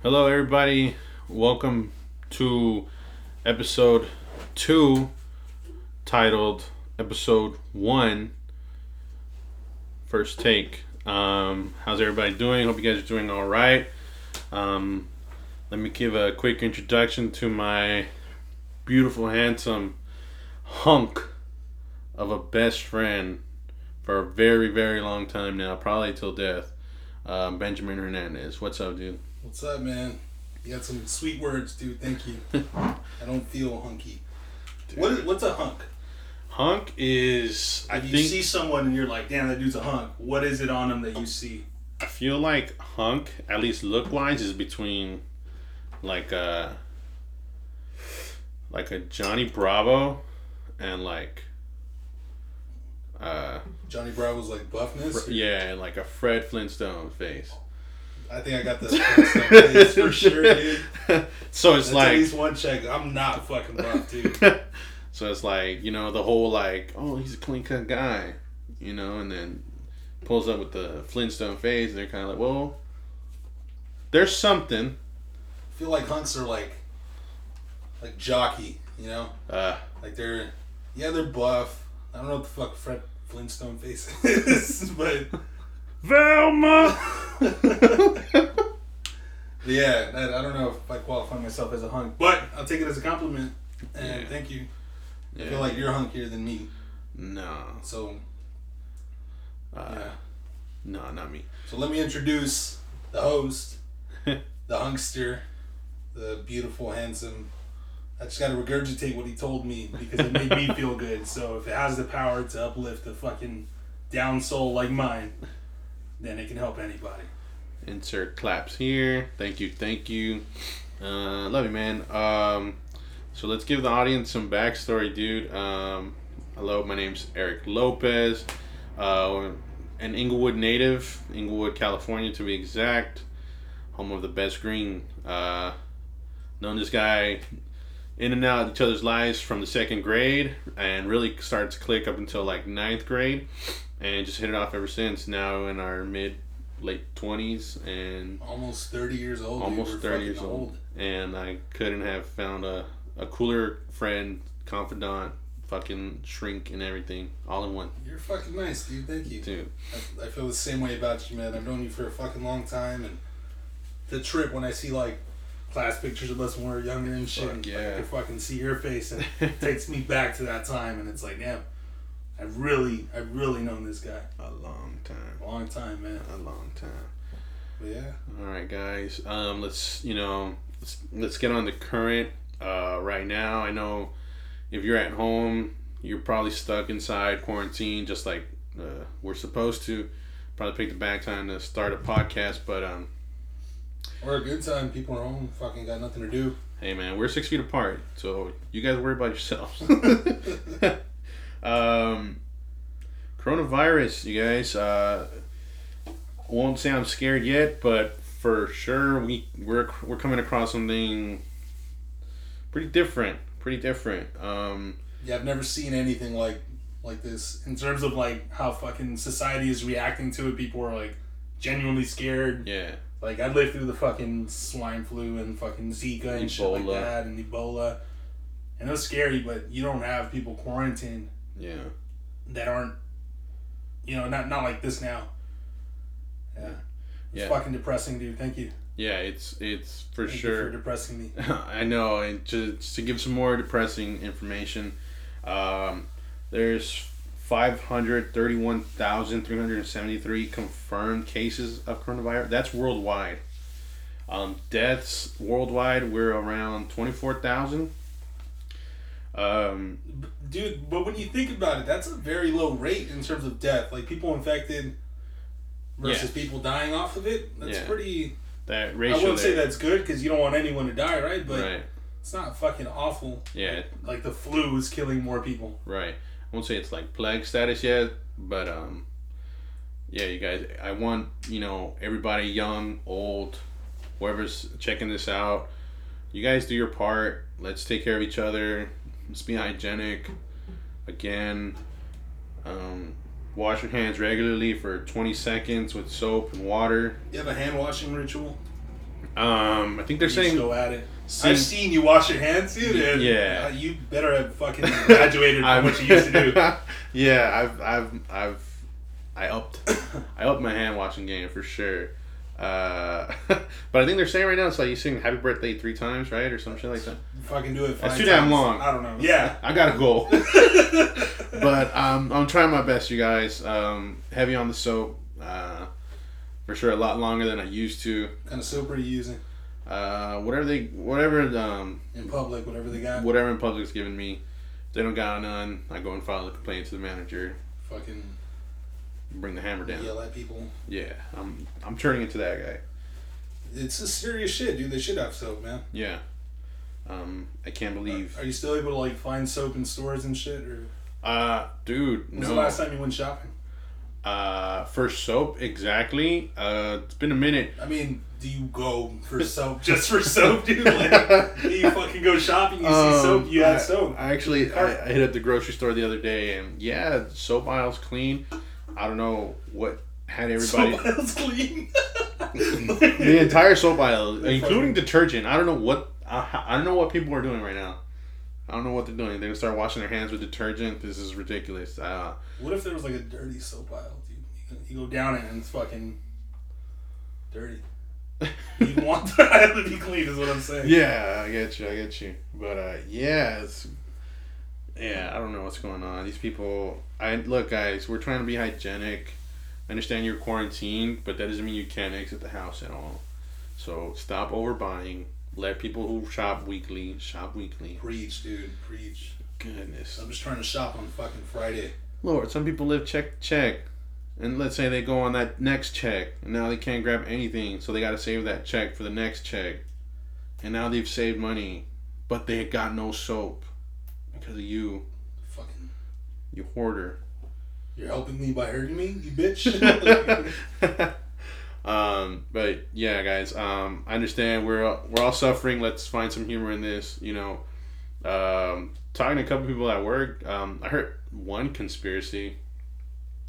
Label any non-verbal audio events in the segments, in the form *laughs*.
Hello, everybody. Welcome to episode two, titled Episode One First Take. Um, how's everybody doing? Hope you guys are doing all right. Um, let me give a quick introduction to my beautiful, handsome hunk of a best friend for a very, very long time now, probably till death. Um, Benjamin Hernandez. What's up, dude? What's up, man? You got some sweet words, dude. Thank you. *laughs* I don't feel hunky. What is, what's a hunk? Hunk is I If you think see someone and you're like, damn, that dude's a hunk. What is it on him that you see? I feel like hunk, at least look wise, is between like a like a Johnny Bravo and like uh Johnny Bravo's like buffness. yeah, and like a Fred Flintstone face. I think I got this for sure, dude. *laughs* so it's That's at like least one check. I'm not fucking buff, *laughs* dude. so it's like, you know, the whole like, oh, he's a clean cut guy, you know, and then pulls up with the Flintstone face, and they're kind of like, well, there's something. I feel like hunks are like, like jockey, you know? Uh, Like they're, yeah, they're buff. I don't know what the fuck Fred Flintstone face *laughs* is, but Velma. *laughs* Yeah, I, I don't know if I qualify myself as a hunk, but I'll take it as a compliment. And Yeah. thank you. I feel like you're hunkier than me. No. So Uh, yeah. No, not me. So let me introduce the host, the hunkster, the beautiful, handsome. I just gotta regurgitate what he told me because it made me *laughs* feel good. So if it has the power to uplift a fucking down soul like mine, then it can help anybody. Insert claps here. Thank you, thank you. Uh, love you, man. Um, so let's give the audience some backstory, dude. Um, hello, my name's Eric Lopez. Uh, an Inglewood native, Inglewood, California, to be exact. Home of the best green. Uh, known this guy in and out of each other's lives from the second grade, and really started to click up until like ninth grade, and just hit it off ever since. Now in our mid late twenties and Almost thirty years old. almost We're thirty fucking years old. And I couldn't have found a, a cooler friend, confidant, fucking shrink and everything all in one. You're fucking nice, dude. Thank you. Dude. I, I feel the same way about you, man. I've known you for a fucking long time, and the trip when I see like class pictures of us when we were younger and shit, Fuck and, yeah. I can fucking see your face, and it *laughs* takes me back to that time, and it's like, damn, I've really, I've really known this guy A long time. a long time, man. A long time. But yeah, All right, guys. Um, let's you know let's, let's get on the current uh, right now. I know if you're at home, you're probably stuck inside quarantine, just like uh, we're supposed to. Probably picked the back time to start a podcast, but um, or a good time. People are home, fucking got nothing to do. hey man, we're six feet apart, so you guys worry about yourselves. *laughs* *laughs* um, coronavirus, you guys. Uh, won't say I'm scared yet, but for sure we we're we're coming across something pretty different. Pretty different. Um, Yeah, I've never seen anything like like this in terms of like how fucking society is reacting to it. People are like genuinely scared. yeah, Like I lived through the fucking swine flu and fucking Zika and shit like that and Ebola, and it was scary. But you don't have people quarantined yeah, that aren't, you know, not not like this now. Yeah, it's Yeah. fucking depressing, dude. Thank you. yeah. It's it's for Thank you sure. for depressing me. *laughs* I know, and to, to give some more depressing information, um, there's 531,373 confirmed cases of coronavirus. That's worldwide. Um, deaths worldwide, we're around 24,000. Um, Dude, but when you think about it, that's a very low rate in terms of death. Like people infected versus people dying off of it. That's Yeah. pretty. that I ratio wouldn't say that's good because you don't want anyone to die, right? But right? it's not fucking awful. Yeah, Like the flu is killing more people. Right. I won't say it's like plague status yet, but um, yeah, you guys. I want you know everybody, young, old, whoever's checking this out. You guys do your part. Let's take care of each other. Let's be hygienic. Again, um, wash your hands regularly for twenty seconds with soap and water. You have a hand washing ritual. Um, I think they're You saying go at it. Sing- I've seen you wash your hands, dude. And Yeah. uh, you better have fucking graduated from *laughs* what you used to do. *laughs* yeah, I've, I've, I've, I upped, I upped my hand washing game for sure. Uh, *laughs* but I think they're saying right now it's like you sing "Happy Birthday" three times, right, or some shit like that. Fucking do it. That's too damn long. I don't know. Yeah. I got a goal, but um, I'm trying my best, you guys. Um, heavy on the soap, uh, for sure. A lot longer than I used to. kind of soap are you using Uh, whatever they, whatever, um, in public? Whatever they got. whatever in public's giving me. If they don't got none, I go and file a complaint to the manager. Fucking Bring the hammer down. yell at people. Yeah, I'm I'm turning into that guy. It's a serious shit, dude. They should have soap, man. Yeah. Um, I can't believe. Are you still able to like find soap in stores and shit? Or Uh, dude, when's no. the last time you went shopping? Uh, for soap, exactly. Uh, it's been a minute. I mean, do you go for soap just for soap, dude? *laughs* Like, do you fucking go shopping, you see soap, you Um, had I, soap. I actually I, I hit up the grocery store the other day, and yeah, soap aisle's clean. I don't know what had everybody. Soap *laughs* aisle's clean. *laughs* the entire soap aisle, including detergent. I don't know what I, I don't know what people are doing right now. I don't know what they're doing. They're gonna start washing their hands with detergent. This is ridiculous. Uh, What if there was like a dirty soap aisle, dude? You go, you go down it and it's fucking dirty. *laughs* You want the *laughs* aisle to be clean, is what I'm saying. yeah, I get you. I get you. But uh, yeah, it's yeah. I don't know what's going on. These people. I look, guys. We're trying to be hygienic. I understand you're quarantined, but that doesn't mean you can't exit the house at all. So stop overbuying. Let people who shop weekly shop weekly. Preach, dude. Preach. Goodness. I'm just trying to shop on fucking Friday. Lord, some people live check check. And let's say they go on that next check, and now they can't grab anything, so they got to save that check for the next check. And now they've saved money, but they got no soap because of you, Fucking. you hoarder. You're helping me by hurting me, you bitch. *laughs* um, but yeah, guys, um, I understand we're all- we're all suffering. Let's find some humor in this. You know, um, talking to a couple people at work, um, I heard one conspiracy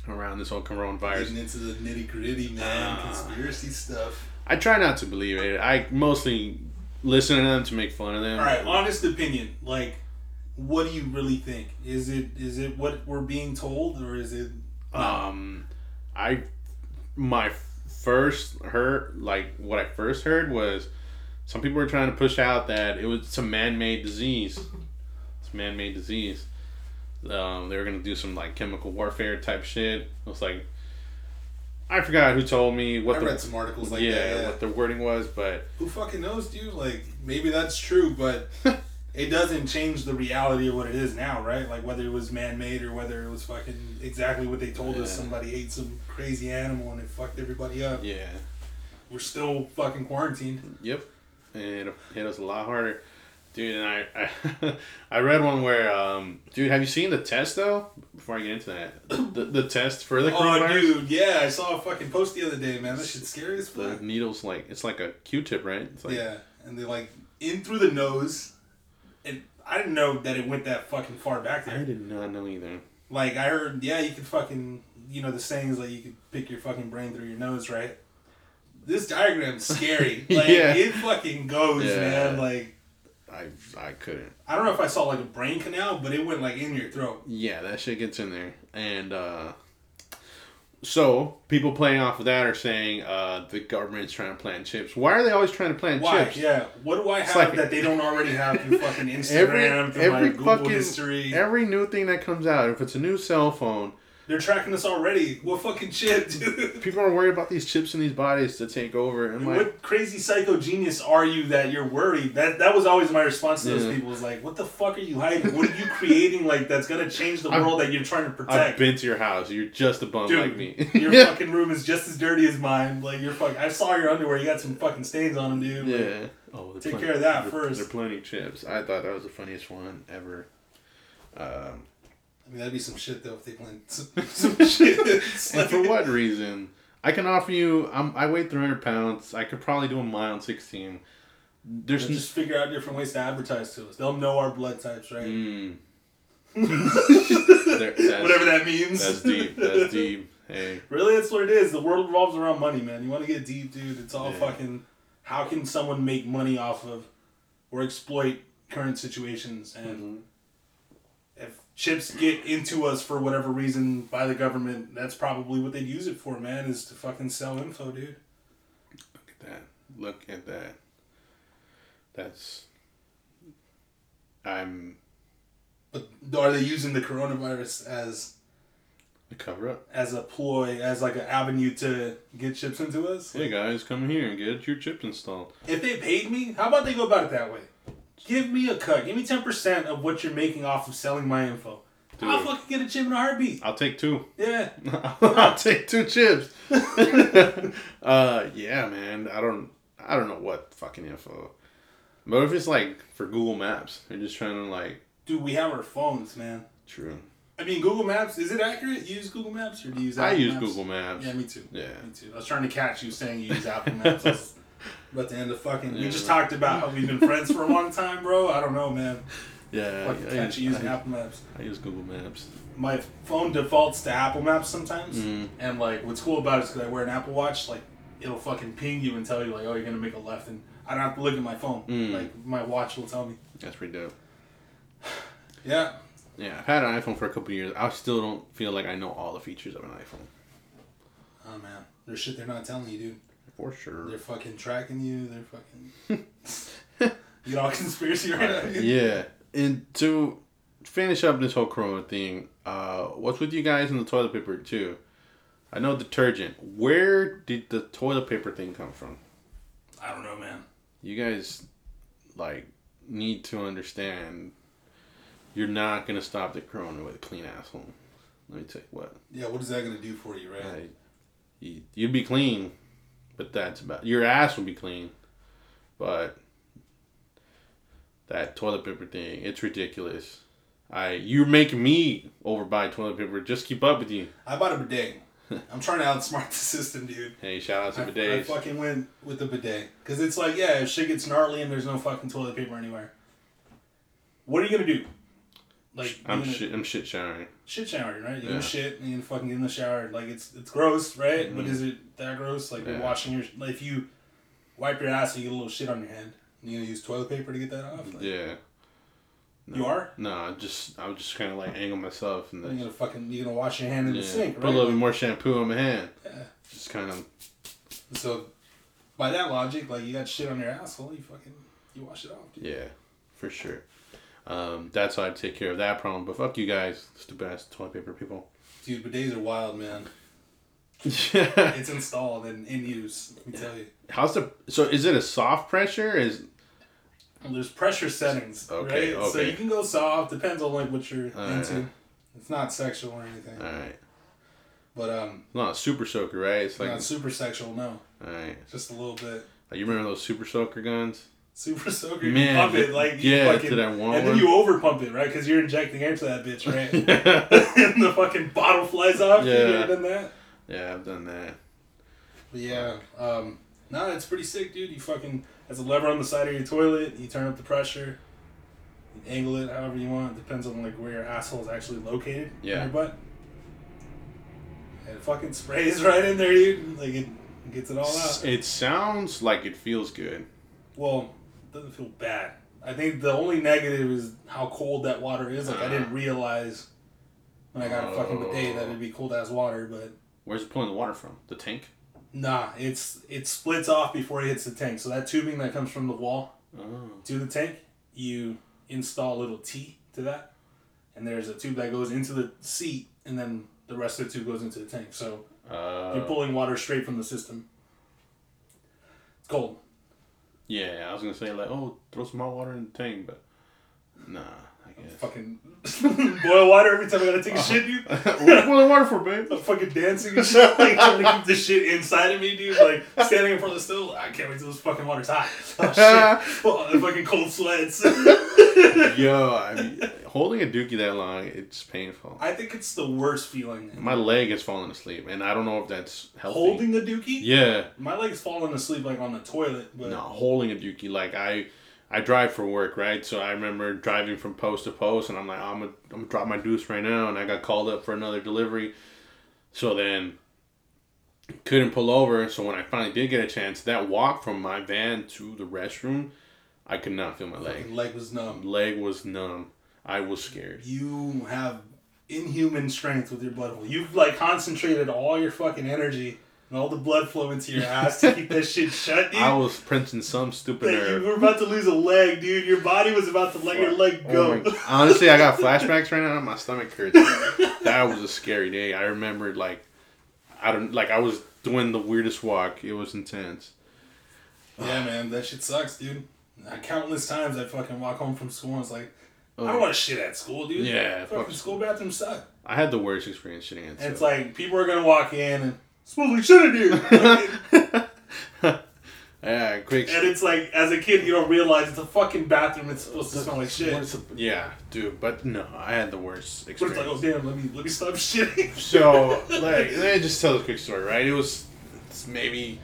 around this whole coronavirus. Getting into the nitty gritty, man. Ah. Conspiracy stuff. I try not to believe it. I mostly listen to them to make fun of them. All right, honest opinion. Like, what do you really think? Is it is it what we're being told, or is it? Um, I my first heard like what I first heard was some people were trying to push out that it was some man-made disease. It's man-made disease. Um, they were gonna do some like chemical warfare type shit. It was like I forgot who told me what I the read some articles like yeah, that. Yeah. what the wording was, but Who fucking knows, dude? Like, maybe that's true, but *laughs* it doesn't change the reality of what it is now, right? Like, whether it was man made or whether it was fucking exactly what they told us. Somebody ate some crazy animal and it fucked everybody up. yeah. We're still fucking quarantined. Yep, and it hit us a lot harder, dude. And I, I, *laughs* I read one where, um, dude, have you seen the test though? Before I get into that, *clears throat* the, the test for the Oh, dude, yeah, I saw a fucking post the other day, man. That shit's scary as The needle's like it's like a Q-tip, right? It's like, yeah, and they like in through the nose, and I didn't know that it went that fucking far back there. I did not know either. Like I heard, yeah, you could fucking, you know, the saying is like you could pick your fucking brain through your nose, right? This diagram's scary. *laughs* Like Yeah. it fucking goes, Yeah. man. Like I I couldn't. I don't know if I saw like a brain canal, but it went like in your throat. Yeah, that shit gets in there, and uh, so people playing off of that are saying uh, the government's trying to plant chips. Why are they always trying to plant Why? chips? Yeah. What do I have like- that they don't already have through *laughs* fucking Instagram, Every through every my Google fucking history? every new thing that comes out, if it's a new cell phone, They're tracking us already. What fucking shit, *laughs* dude? people are worried about these chips in these bodies to take over. And like, what crazy psycho genius are you that you're worried? That that was always my response to those Yeah. people. Was like, what the fuck are you hiding? What are you creating? Like that's gonna change the I've- world that you're trying to protect. I've been to your house. You're just a bum Dude, like me. your yeah. *laughs* fucking room is just as dirty as mine. Like you're fucking. I saw your underwear. You got some fucking stains on them, dude. Like, Yeah. Oh, Take plenty- care of that they're- first. They're plenty chips. I thought that was the funniest one ever. Um, I mean, that'd be some shit though if they planned *laughs* some, *laughs* some shit. And for what reason? I can offer you. I'm, I weigh 300 pounds. I could probably do a mile in 16. There's They'll just figure out different ways to advertise to us. They'll know our blood types, right? Mm. *laughs* There- Whatever that means. That's deep. That's deep. Hey. Really, that's what it is. The world revolves around money, man. You want to get deep, dude. It's all Yeah. fucking how can someone make money off of or exploit current situations and Mm-hmm. Chips get into us for whatever reason by the government that's probably what they'd use it for man is to fucking sell info dude Look at that. Look at that. That's. I'm but are they using the coronavirus as a cover up. as a ploy as like an avenue to get chips into us Hey guys, come here and get your chips installed. if they paid me how about they go about it that way give me a cut give me 10% of what you're making off of selling my info i'll fucking get a chip in a heartbeat I'll take two. yeah *laughs* I'll take two chips. *laughs* uh, yeah, man. I don't. I don't know what fucking info. But if it's like for Google Maps, they're just trying to like. dude we have our phones man True. I mean, Google Maps, is it accurate? You use Google Maps or do you use I use Maps? Google Maps. Yeah, me too. Yeah. Me too. I was trying to catch you saying you use Apple Maps. *laughs* I about to end the fucking. We Yeah. just talked about how we've been friends for a long time, bro. I don't know, man. Yeah. Fucking I, catch use, using I, Apple Maps. I use Google Maps. My phone defaults to Apple Maps sometimes. Mm. And, like, what's cool about it is because I wear an Apple Watch, like, it'll fucking ping you and tell you, like, oh, you're going to make a left. And I don't have to look at my phone. Mm. Like, my watch will tell me. That's pretty dope. *sighs* Yeah. Yeah, I've had an iPhone for a couple years. I still don't feel like I know all the features of an iPhone. Oh, man. There's shit they're not telling you, dude. For sure. They're fucking tracking you. They're fucking. *laughs* you all conspiracy *laughs* right now. yeah. And to finish up this whole Corona thing, uh, what's with you guys in the toilet paper too? I know detergent. Where did the toilet paper thing come from? I don't know, man. You guys, like, need to understand. You're not gonna stop the Corona with a clean asshole. Let me tell you what. Yeah, what is that gonna do for you, right? I, you, you'd be clean, but that's about your ass will be clean, but that toilet paper thing, it's ridiculous. I you're making me overbuy toilet paper. Just keep up with you. I bought a bidet. *laughs* I'm trying to outsmart the system, dude. Hey, shout out to I, I fucking went with the bidet because it's like, yeah, if shit gets gnarly and there's no fucking toilet paper anywhere, what are you gonna do? Like, I'm gonna- shit. I'm shit showering. Shit showering, right? You Yeah. shit and you fucking get in the shower. Like it's it's gross, right? But Mhm. is it that gross? Like Yeah. washing your like if you wipe your ass and you get a little shit on your hand, you gonna use toilet paper to get that off? Like, Yeah. You are? No, I just I was just kind of like angle myself and Then You're gonna fucking you're gonna wash your hand in yeah, the sink, right? put a little bit more shampoo on my hand. yeah. Just kind of So, by that logic, like you got shit on your asshole, you fucking you wash it off. Dude. yeah, for sure. Um, that's how I take care of that problem. But fuck you guys, stupid ass toilet paper people. Dude, bidets are wild, man. Yeah. *laughs* It's installed and in use. Let me tell you. How's the so? Is it a soft pressure? Is Well, there's pressure settings, Okay, right? So you can go soft. Depends on like what you're Alright. into. It's not sexual or anything, all right? but um, Not a super soaker, right? It's like not super sexual. No, all right. just a little bit. You remember those super soaker guns? Super soaker. You Man, pump it like you yeah, fucking, did I want and then you over pump it, right? Because you're injecting air to that bitch, right? *laughs* *laughs* and the fucking bottle flies off. You Yeah. ever done that? Yeah, I've done that. But yeah, um, no, it's pretty sick, dude. You fucking has a lever on the side of your toilet. You turn up the pressure, you angle it however you want. It Depends on like where your asshole is actually located Yeah. in your butt. And it fucking sprays *laughs* right in there, dude. Like it gets it all out. It sounds like it feels good. Well, doesn't feel bad. I think the only negative is how cold that water is. Like I didn't realize when I got a fucking bidet that it'd be cold as water, but Where's it pulling the water from? The tank? nah, it's it splits off before it hits the tank. So that tubing that comes from the wall Oh. to the tank, you install a little T to that, and there's a tube that goes into the seat, and then the rest of the tube goes into the tank. So Uh, you're pulling water straight from the system. It's cold. Yeah, I was gonna say like, oh, throw some hot water in the tank, but nah, I guess. Fucking *laughs* boil water every time I gotta take a shit, dude. *laughs* what are you boiling water for, babe? *laughs* I'm fucking dancing and shit, like trying to keep the shit inside of me, dude. Like standing in front of the stove, I can't wait till this fucking water's hot. Oh shit! Oh, the fucking cold sweats. Yo, I mean, holding a dookie that long, it's painful. I think it's the worst feeling. My leg is falling asleep, and I don't know if that's healthy. Holding a dookie. Yeah, My leg's falling asleep like on the toilet, but no, holding a dookie. Like I, I drive for work, right? So I remember driving from post to post, and I'm like, I'm gonna, I'm gonna drop my deuce right now, and I got called up for another delivery. So then, couldn't pull over. So when I finally did get a chance, that walk from my van to the restroom, I could not feel my leg. Leg was numb. Leg was numb. I was scared. You have inhuman strength with your flow. You've like concentrated all your fucking energy and all the blood flow into your ass to keep that shit shut, *laughs* dude. I was printing some stupid That you were about to lose a leg, dude. Your body was about to let your leg Oh go. my- honestly, I got *laughs* flashbacks right now. My stomach hurts. that was a scary day. I remembered like, I don't like I was doing the weirdest walk. It was intense. yeah, man, that shit sucks, dude. Uh, Countless times I fucking walk home from school and it's like, I Oh. don't want to shit at school, dude. Yeah, fucking fuck. school bathrooms suck. I had the worst experience shitting at And it's like people are gonna walk in and smells like shit in here. yeah, quick. and it's like, as a kid, you don't realize it's a fucking bathroom. It's supposed to smell like shit. What is yeah, dude, but no, I had the worst But it's like, oh damn, let me let me stop *laughs* shitting. So, like, let me just tell a quick story, right? It was it's maybe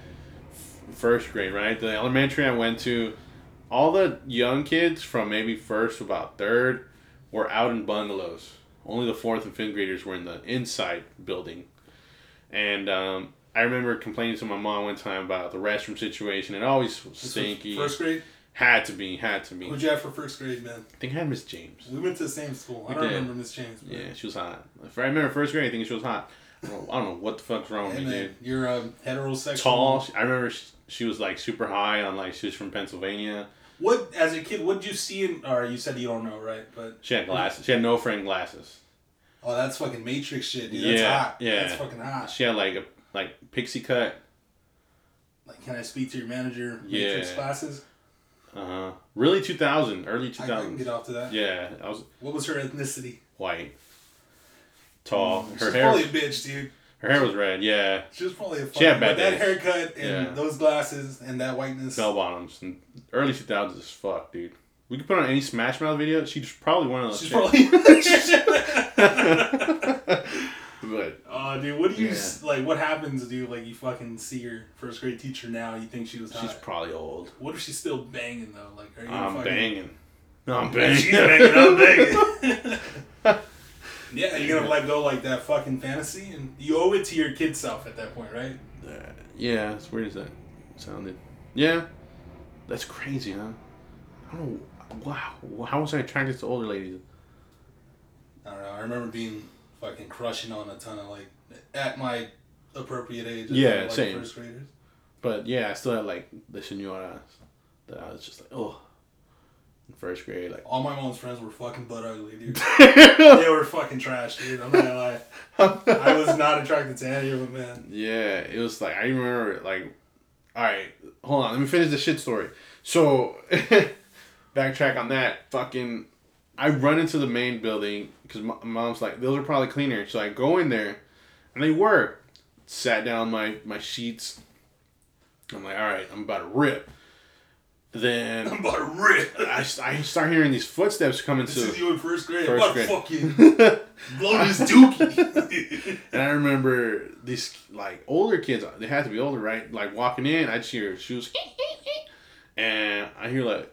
first grade, right? The elementary I went to, all the young kids from maybe first to about third were out in bungalows. Only the fourth and fifth graders were in the inside building. And um, I remember complaining to my mom one time about the restroom situation. It always was stinky. First grade. Had to be, had to be. Who'd you have for first grade, man? I think I had Miss James. We went to the same school. I We don't did. remember Miss James. man. Yeah, she was hot. If I remember first grade, I think she was hot. I don't know, I don't know what the fuck's wrong with Hey, me, dude. you're um, heterosexual. tall. I remember she, she was like super high on like she was from Pennsylvania. What as a kid? What did you see in? Or you said you don't know, right? But She had glasses. She had no frame glasses. Oh, that's fucking Matrix shit, dude. That's Yeah, hot. yeah. That's fucking hot. She had like a like pixie cut. Like, can I speak to your manager? Matrix Yeah. classes. Uh huh. Really, two thousand, early two thousand. I, I can get off to that. Yeah, I was What was her ethnicity? white, tall. Her She's hair, probably a bitch, dude. her hair was red. Yeah, She was probably a fucking. She had bad that haircut and Yeah. those glasses and that whiteness. bell bottoms. And early two thousands is fuck, dude. We could put on any Smash Mouth video. She's probably one of those. She's chicks. probably. *laughs* but Oh, dude, what do you Yeah. like? What happens, dude? Like, you fucking see your first grade teacher now. You think she was hot. she's probably old. What if she's still banging though? Like, are you I'm fucking, banging. No, I'm banging. She's banging. I'm banging. *laughs* yeah, you're gonna let go like that fucking fantasy, and you owe it to your kid self at that point, right? Uh, yeah, as weird as that sounded. Yeah, that's crazy, huh? I don't know. Wow, how was I attracted to older ladies? I don't know. I remember being fucking crushing on a ton of like at my appropriate age. Yeah, like, same. First graders. But yeah, I still had like the senoras that I was just like, oh, in first grade, like. All my mom's friends were fucking butt ugly, dude. *laughs* they were fucking trash, dude. I'm not gonna lie. I was not attracted to any of them, man. Yeah, it was like I remember like, all right, hold on, let me finish the shit story. So, *laughs* backtrack on that. Fucking, I run into the main building because my mom's like, those are probably cleaner. So I go in there, and they were. Sat down my my sheets. I'm like, all right, I'm about to rip. Then I'm about to rip. *laughs* I, I start hearing these footsteps coming This is to, you in first grade. First grade. fucking *laughs* blow this dookie. *laughs* and I remember these like older kids. They had to be older, right? Like walking in, I'd hear shoes, and I hear like,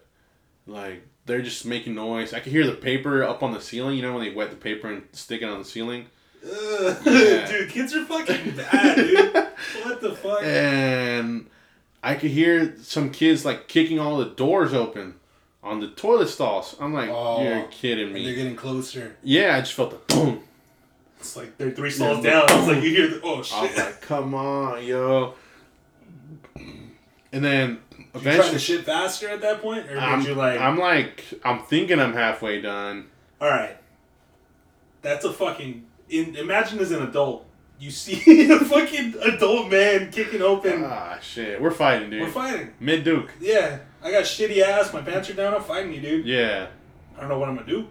like they're just making noise. I could hear the paper up on the ceiling. You know when they wet the paper and stick it on the ceiling. Ugh. Yeah. *laughs* Dude, kids are fucking bad, dude. *laughs* What the fuck? and I could hear some kids like kicking all the doors open on the toilet stalls. I'm like, Oh. you're kidding And they're getting closer. Yeah, I just felt the boom. It's like they're three stalls Yeah. down. It's like you hear the oh I was shit. like, come on, yo. And then Did you trying to shit faster at that point, or did I'm, you like? I'm like, I'm thinking I'm halfway done. All right, that's a fucking. In, imagine as an adult, you see *laughs* a fucking adult man kicking open. Ah, shit. We're fighting, dude. We're fighting. Mid Duke. Yeah, I got shitty ass. My pants are down. I'm fighting you, dude. Yeah. I don't know what I'm gonna do.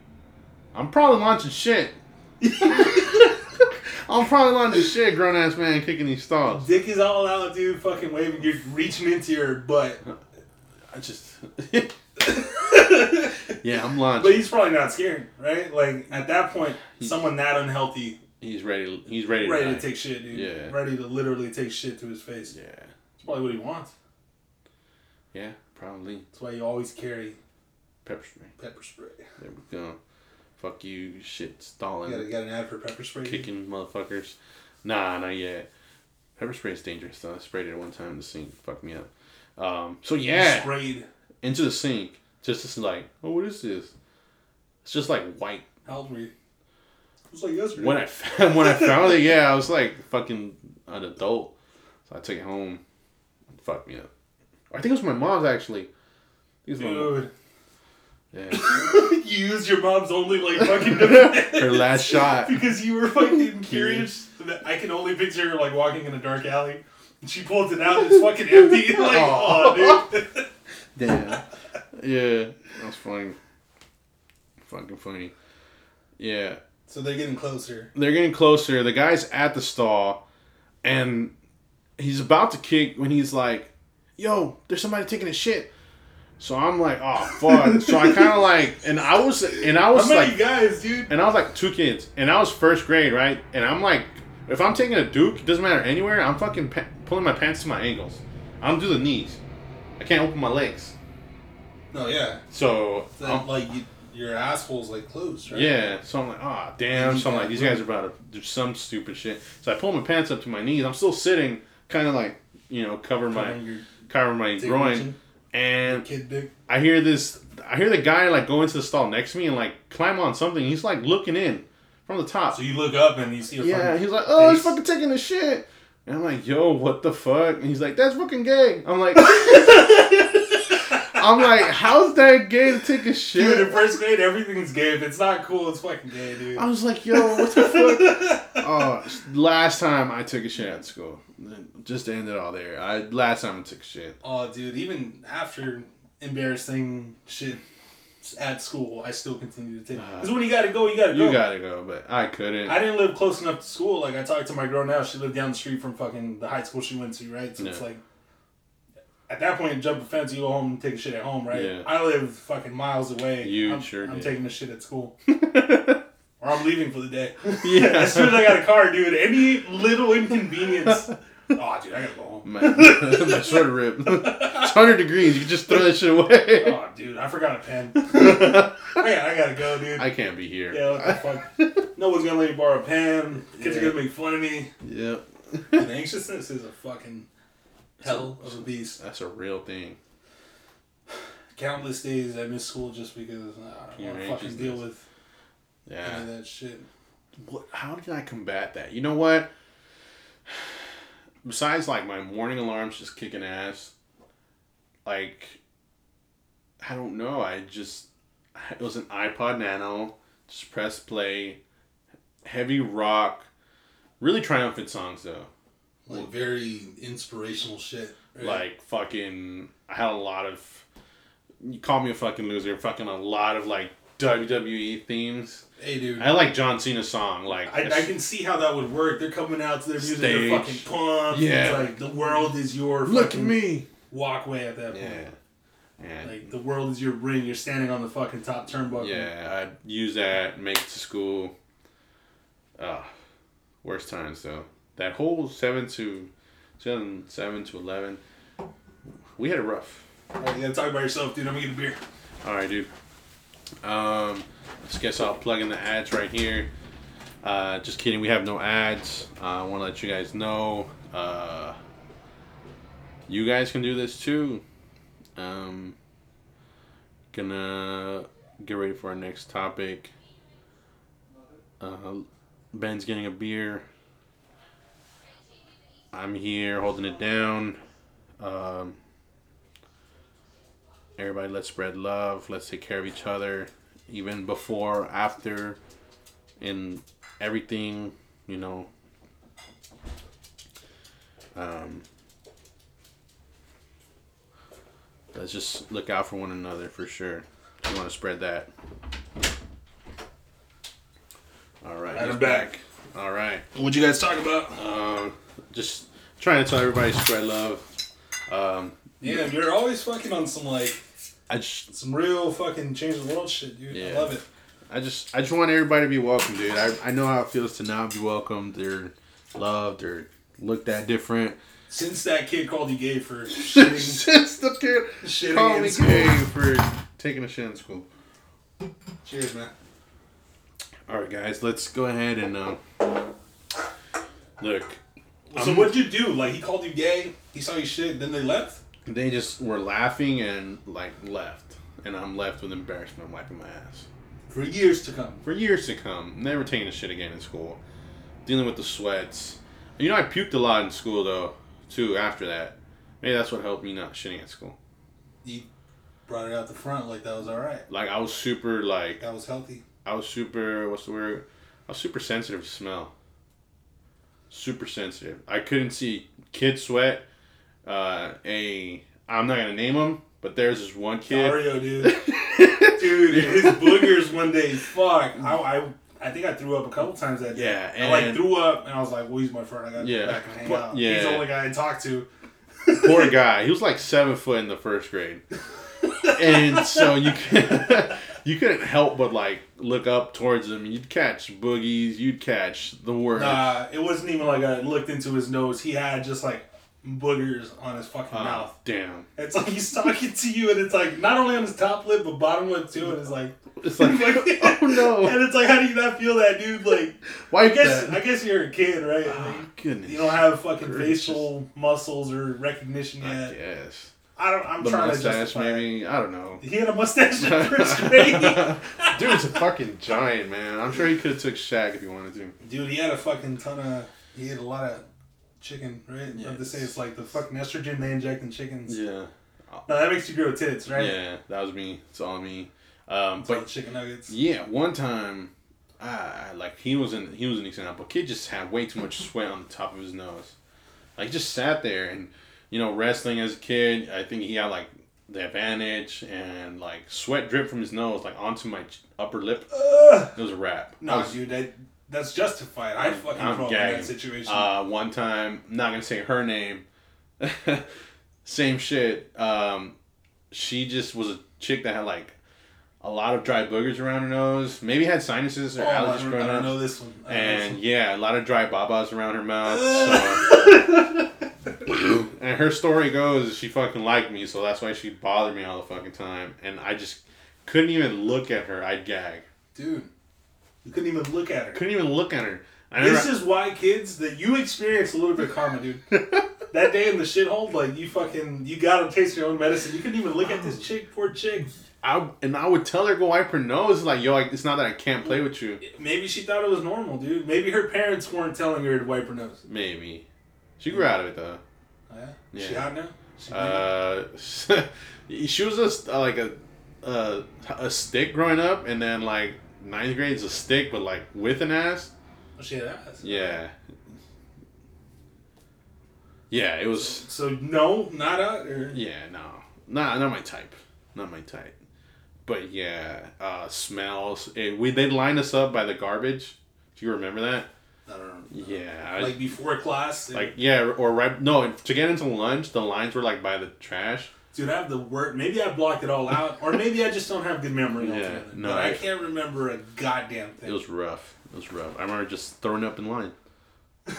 I'm probably launching shit. *laughs* I'm probably launching shit, grown ass man kicking these stalls. Dick is all out, dude. Fucking waving. You're reaching into your butt. I just. *laughs* yeah, I'm lying. But he's probably not scared, right? Like at that point, someone that unhealthy, He's ready. He's ready. ready die. to take shit, dude. Yeah. Ready to literally take shit to his face. Yeah. That's probably what he wants. Yeah, probably. That's why you always carry Pepper spray. pepper spray. There we go. Fuck you, shit You stalling. gotta get an ad for pepper spray. dude? kicking motherfuckers. Nah, not yet. Pepper spray is dangerous though. I sprayed it one time in the sink. Fucked me up. Um, so You yeah, Sprayed. into the sink. Just to like, oh, what is this? It's just like white. How old were you? It was like yesterday. When I found, *laughs* when I found it, yeah, I was like fucking an adult. So I took it home. Fucked me up. I think it was my mom's actually. It was my mom. Dude. Yeah. *laughs* you used your mom's only like *laughs* fucking defense. Her last shot. because you were fucking curious. I can only picture her like walking in a dark alley. And she pulls it out, and it's fucking empty. *laughs* Like, *laughs* Aw. oh, dude. Damn. Yeah, that's was funny. Fucking funny. Yeah. So they're getting closer. They're getting closer. The guy's at the stall, and he's about to kick when he's like, "Yo, there's somebody taking a shit." So I'm like, "Oh fuck!" so I kind of like, and I was, and I was like, guys, dude? and I was like two kids, and I was first grade, right? And I'm like, if I'm taking a Duke, it doesn't matter anywhere. I'm fucking pa- pulling my pants to my ankles. I don't do the knees. I can't open my legs. No, yeah. So So, I'm- like you, your asshole's like closed, right? Yeah, so I'm like, ah, damn. So I'm like, these guys are about to do some stupid shit. So I pull my pants up to my knees. I'm still sitting, kind of like, you know, covering my Covering your covering my groin. And kid dick. I hear this. I hear the guy like go into the stall next to me and like climb on something. He's like looking in from the top. So you look up and you see a Yeah, he's like, oh, he's fucking taking a shit. And I'm like, yo, what the fuck? And he's like, that's fucking gay. I'm like, *laughs* *laughs* I'm like, how's that gay to take a shit? Dude, in first grade, everything's gay. If it's not cool, it's fucking gay, dude. I was like, yo, what the fuck? *laughs* Oh, last time I took a shit at school. Just to end it all there. I last time I took a shit. Oh, dude, even after embarrassing shit at school, I still continue to take. Because uh, when you gotta go, you gotta go. You gotta go, but I couldn't. I didn't live close enough to school. Like I talked to my girl now. She lived down the street from fucking the high school she went to, right? So it's like at that point, jump a fence, you go home and take a shit at home, right? Yeah. I live fucking miles away. You I'm, sure I'm did. taking the shit at school, *laughs* or I'm leaving for the day. Yeah. *laughs* *laughs* as soon as I got a car, dude, any little inconvenience. oh, dude, I gotta go home. my, my sweater ripped. it's 100 degrees. You can just throw that shit away. Oh, dude, I forgot a pen. I, got, I gotta go, dude. I can't be here. yeah, what the fuck? No one's gonna let me borrow a pen. Kids Yeah. are gonna make fun of me. Yep. And anxiousness is a fucking hell of a beast. That's a real thing. Countless days I miss school just because I don't want to fucking deal with any Yeah. of that shit. What, how did I combat that? You know what? Besides, like my morning alarms just kicking ass. Like, I don't know. I just it was an iPod Nano. Just press play. Heavy rock. Really triumphant songs though. Like very inspirational shit. right? Like fucking. I had a lot of. You call me a fucking loser. Fucking a lot of like WWE themes. hey, dude. I like John Cena's song. Like I, I can see how that would work. They're coming out to their music. They're Stage. fucking pumped. Yeah. It's like the world is your look at fucking me. walkway at that point. Yeah. And Like the world is your ring. You're standing on the fucking top turnbuckle. Yeah, I'd use that, make it to school. Ah, worst times though. That whole seven to, seven seven to eleven, we had it rough. All right, you gotta talk about yourself, dude. I'm gonna get a beer. All right, dude. Um, I guess I'll plug in the ads right here. Uh, just kidding, we have no ads. Uh, I want to let you guys know. Uh, you guys can do this too. Um, gonna get ready for our next topic. Uh, Ben's getting a beer. I'm here holding it down. Um, everybody, let's spread love. Let's take care of each other, even before, after, in everything. You know. Um, let's just look out for one another for sure. You want to spread that. All right, I'm back. All right. What'd you guys talk about? Um, just trying to tell everybody spread love. Um, Yeah, you're always fucking on some like I just, some real fucking change the world shit, dude. I love it. I just, I just want everybody to be welcome, dude. I, I know how it feels to not be welcomed or loved or looked at different. Since that kid called you gay for *laughs* shitting, Since the kid shitting called me school. gay for taking a shit in school. Cheers, man. All right, guys, let's go ahead and uh, look. So I'm- what'd you do? Like he called you gay. He saw you shit. Then they left. They just were laughing and like left, and I'm left with embarrassment I'm wiping my ass For years to come. for years to come. Never taking a shit again in school, dealing with the sweats. You know, I puked a lot in school though, too. After that, maybe that's what helped me not shitting at school. You brought it out the front like that was all right. Like I was super like That was healthy. I was super what's the word? I was super sensitive to smell. Super sensitive. I couldn't see kids sweat. Uh, a I'm not gonna name them, but there's this one kid. Dario, dude. *laughs* dude, his *laughs* boogers one day. Fuck. I, I, I think I threw up a couple times that day. Yeah, and I like threw up, and I was like, "Well, he's my friend. I got to Yeah. back and hang But- out." yeah. He's the only guy I talked to. Poor guy. He was like seven foot in the first grade, *laughs* and so you could, you couldn't help but like look up towards him. You'd catch boogies. You'd catch the worst. Nah, it wasn't even like I looked into his nose. He had just like boogers on his fucking Oh, mouth. damn. It's like he's talking to you, and it's like not only on his top lip but bottom lip too. And it's like, It's like, *laughs* *laughs* oh no. *laughs* and it's like, how do you not feel that, dude? Like, Why I guess that? I guess you're a kid, right? Oh, Like, goodness. you don't have fucking gracious. facial muscles or recognition yet. guess. I don't. I'm The trying to mustache, justify maybe. I don't know. He had a mustache in first grade. Dude's a fucking giant, man. I'm sure he could have took Shaq if he wanted to. Dude, he had a fucking ton of. He had a lot of chicken, right? Yeah. Yeah. To say it's like the fucking estrogen they inject in chickens. Yeah. No, that makes you grow tits, right? Yeah, that was me. It's all me. Um, It's all but chicken nuggets. yeah, one time, I like he was in he was an example. Kid just had way too much sweat on the top of his nose. Like just sat there and you know wrestling as a kid. I think he had like the advantage and like sweat dripped from his nose like onto my upper lip. Ugh. It was a wrap. No, was- dude, that that's justified. I fucking I'm in that situation. Uh, one time, not gonna say her name. *laughs* Same shit. Um, she just was a chick that had like a lot of dry boogers around her nose. Maybe had sinuses or oh, I allergies don't, growing I don't up. know this one. I know And this yeah, a lot of dry babas around her mouth. So. *laughs* *laughs* *laughs* and her story goes, she fucking liked me, so that's why she bothered me all the fucking time. And I just couldn't even look at her. I'd gag. dude, you couldn't even look at her. Couldn't even look at her. I This never, is why kids that you experience a little bit of karma, dude. *laughs* that day in the shithole, like you fucking you gotta taste your own medicine. You couldn't even look at this chick, poor chick. I, and I would tell her go wipe her nose. Like, yo, like, it's not that I can't play with you. Maybe she thought it was normal, dude. Maybe her parents weren't telling her to wipe her nose. Maybe. She grew out of it though. Oh, yeah? Yeah. She hot now? She Uh, *laughs* she was just uh, like a, a a stick growing up, and then like ninth grade is a stick, but like with an ass. oh, she had ass. Yeah. Yeah, it was. So no, not a or Yeah, no, not not my type, not my type. But yeah, uh, smells. It, we they lined us up by the garbage. Do you remember that? I don't know. Yeah, I- Like before class, like yeah, or right. No, to get into lunch, the lines were like by the trash. dude, I have the word. Maybe I blocked it all out, or maybe I just don't have good memory Yeah, altogether. no, but I, I- can't remember a goddamn thing. It was rough. It was rough. I remember just throwing up in line. *laughs*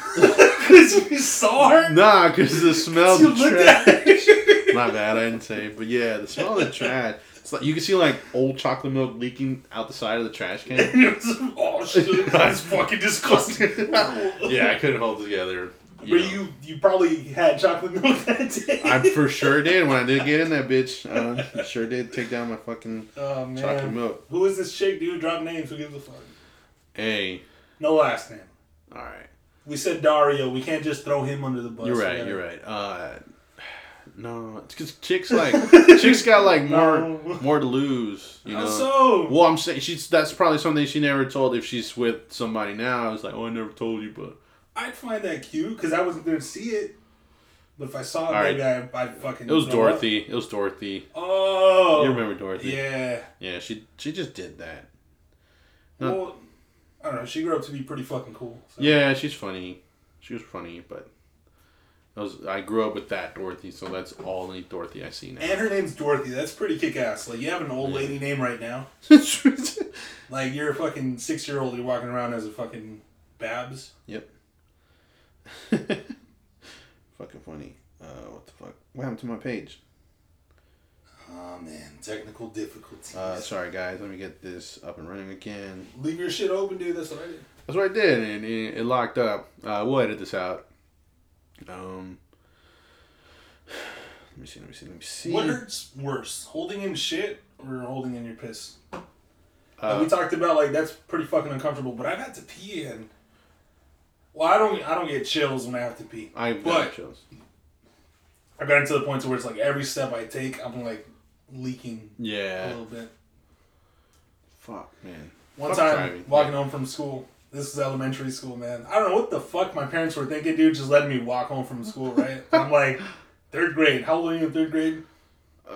Because *laughs* you saw her. Nah, because the smell *laughs* of the trash. My bad, I didn't say. But yeah, the smell of the trash. It's like you can see like old chocolate milk leaking out the side of the trash can. *laughs* oh shit! *laughs* That's fucking disgusting. *laughs* yeah, I couldn't hold it together. But know. you, you probably had chocolate milk that day. I for sure did when I did get in that bitch. Uh, I sure did take down my fucking oh chocolate milk. who is this chick, dude? Drop names. Who gives a fuck? Hey, No last name. all right, We said Dario. We can't just throw him under the bus. you're right. You're right. Uh, no, it's because chicks like *laughs* chicks got like more No. more to lose. You know. so? Well, I'm saying she's that's probably something she never told if she's with somebody now. It's like, oh, I never told you, but I'd find that cute because I wasn't there to see it. But if I saw it, All maybe I, I'd fucking. it was throw up. Dorothy. It was Dorothy. Oh. You remember Dorothy? Yeah. Yeah, she she just did that. No. Well, I don't know. She grew up to be pretty fucking cool. So. Yeah, she's funny. She was funny, but I was I grew up with that Dorothy, so that's all the Dorothy I see now. And her name's Dorothy. That's pretty kick ass. Like, you have an old lady name right now. *laughs* Like, you're a fucking six year old. You're walking around as a fucking Babs. Yep. *laughs* fucking funny. Uh, what the fuck? What happened to my page? Oh, man. Technical difficulties. Uh, sorry guys, let me get this up and running again. Leave your shit open, dude. That's what I did. That's what I did, and it, it locked up. Uh, we'll edit this out. Um. *sighs* Let me see. Let me see. Let me see. What hurts worse, holding in shit or holding in your piss? Uh, we talked about like that's pretty fucking uncomfortable, but I've had to pee and well, I don't I don't get chills when I have to pee. I've but- got chills. I've gotten to the point to where it's like every step I take, I'm like leaking Yeah. a little bit. Fuck, man. One Fuck time, driving. walking home from school. This is elementary school, man. I don't know what the fuck my parents were thinking, dude. Just letting me walk home from school, right? I'm *laughs* like, third grade. How old are you in third grade? Uh,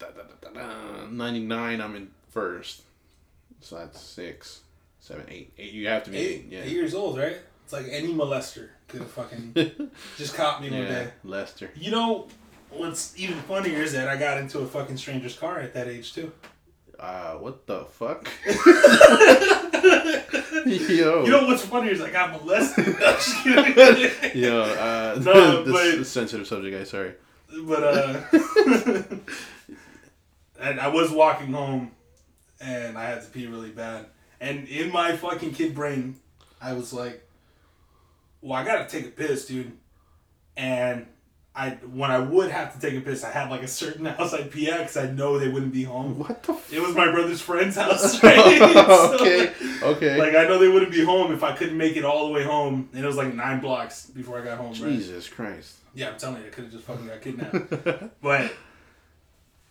da, da, da, da, da. 99, I'm in first. So that's six, seven, eight. Eight. You have to be Eight, eight. eight years old, right? It's like any molester could have fucking *laughs* just caught me one day. Lester. You know, what's even funnier is that I got into a fucking stranger's car at that age too. Uh, what the fuck? *laughs* Yo. You know what's funnier is I got molested. *laughs* Yo, uh, *laughs* No, this but- sensitive subject, guys. Sorry. but uh, and I was walking home, and I had to pee really bad. And in my fucking kid brain, I was like, "Well, I gotta take a piss, dude." And I, when I would have to take a piss, I had like a certain *laughs* house I'd pee at because I know they wouldn't be home. What the f- It was my brother's friend's *laughs* house, *laughs* right? So, okay, okay. Like I know they wouldn't be home if I couldn't make it all the way home, and it was like nine blocks before I got home. Right? Jesus Christ. Yeah, I'm telling you, I could have just fucking got kidnapped. but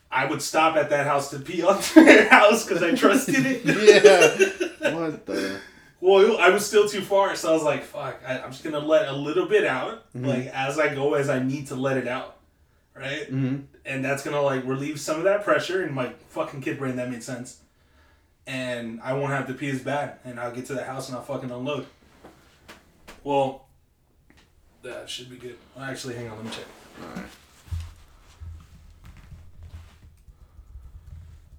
I would stop at that house to pee on their house because I trusted it. yeah. What the? Well, I was still too far, so I was like, "Fuck!" I, I'm just gonna let a little bit out, Mm-hmm. like as I go, as I need to let it out, right? hmm And that's gonna like relieve some of that pressure in my fucking kid brain. That makes sense. And I won't have to pee as bad, and I'll get to the house and I'll fucking unload. Well, that should be good. Well, actually, hang on, let me check. All right.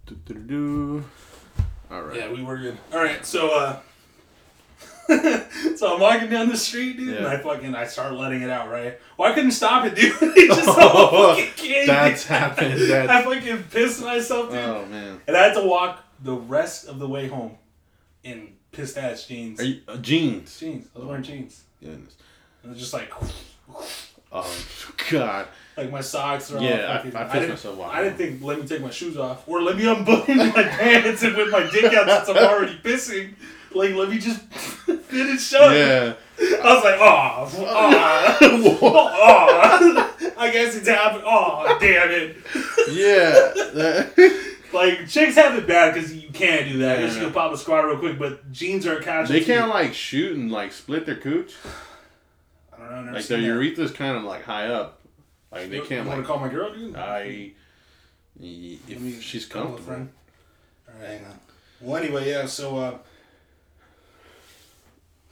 Do-do-do-do. All right. Yeah, we were good. All right, so uh, *laughs* so I'm walking down the street, dude, and I fucking I start letting it out, right? Well, I couldn't stop it, *laughs* dude. it just *laughs* fucking came. That's happened. I fucking pissed myself, dude, oh man. and I had to walk the rest of the way home in pissed ass jeans. You uh, jeans? jeans. I was wearing jeans. Goodness. And it was just like, Oh God. like my socks are Yeah, all I-. I pissed didn't, myself I didn't think let me take my shoes off or let me unbutton my pants and with my dick out since I'm already pissing. Like let me just *laughs* fit it shut. Yeah. I was like, oh, oh, oh, I guess it's happened. Oh, damn it. yeah. *laughs* Like, chicks have it bad because you can't do that. Yeah. you can pop a squat real quick, but jeans are a casualty. they can't like shoot and like split their cooch. I don't know. I've never Like their that. urethra's kind of like high up. Like they can't want like. to call my girl, dude? I. If she's comfortable. All right, hang on. Well, anyway, yeah. So, uh,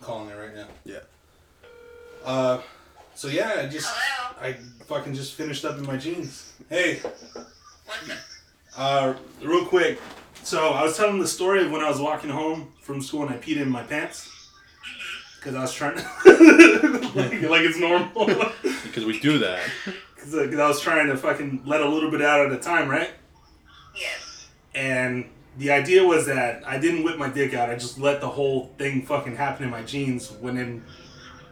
calling her right now. Yeah. Uh, so yeah, I just Hello? I fucking just finished up in my jeans. Hey, What's uh, real quick. So I was telling the story of when I was walking home from school and I peed in my pants because I was trying *laughs* to like, like it's normal *laughs* Because we do that. *laughs* because I was trying to fucking let a little bit out at a time, right? Yes. And the idea was that I didn't whip my dick out. I just let the whole thing fucking happen in my jeans. When in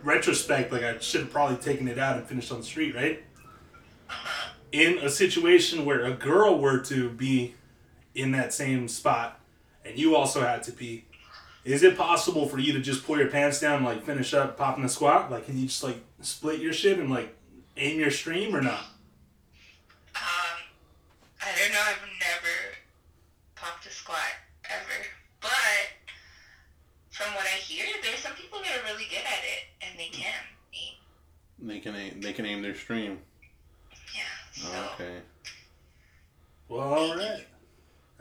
retrospect, like I should have probably taken it out and finished on the street, right? In a situation where a girl were to be in that same spot, and you also had to pee, is it possible for you to just pull your pants down, and, like finish up popping a squat? Like, can you just like split your shit and like aim your stream or not? Um, I don't know. I've never popped a squat ever, but from what I hear, there's some people that are really good at it, and they can. eat. They can aim, they can aim their stream. Yeah. So. Oh, okay. Well, all right.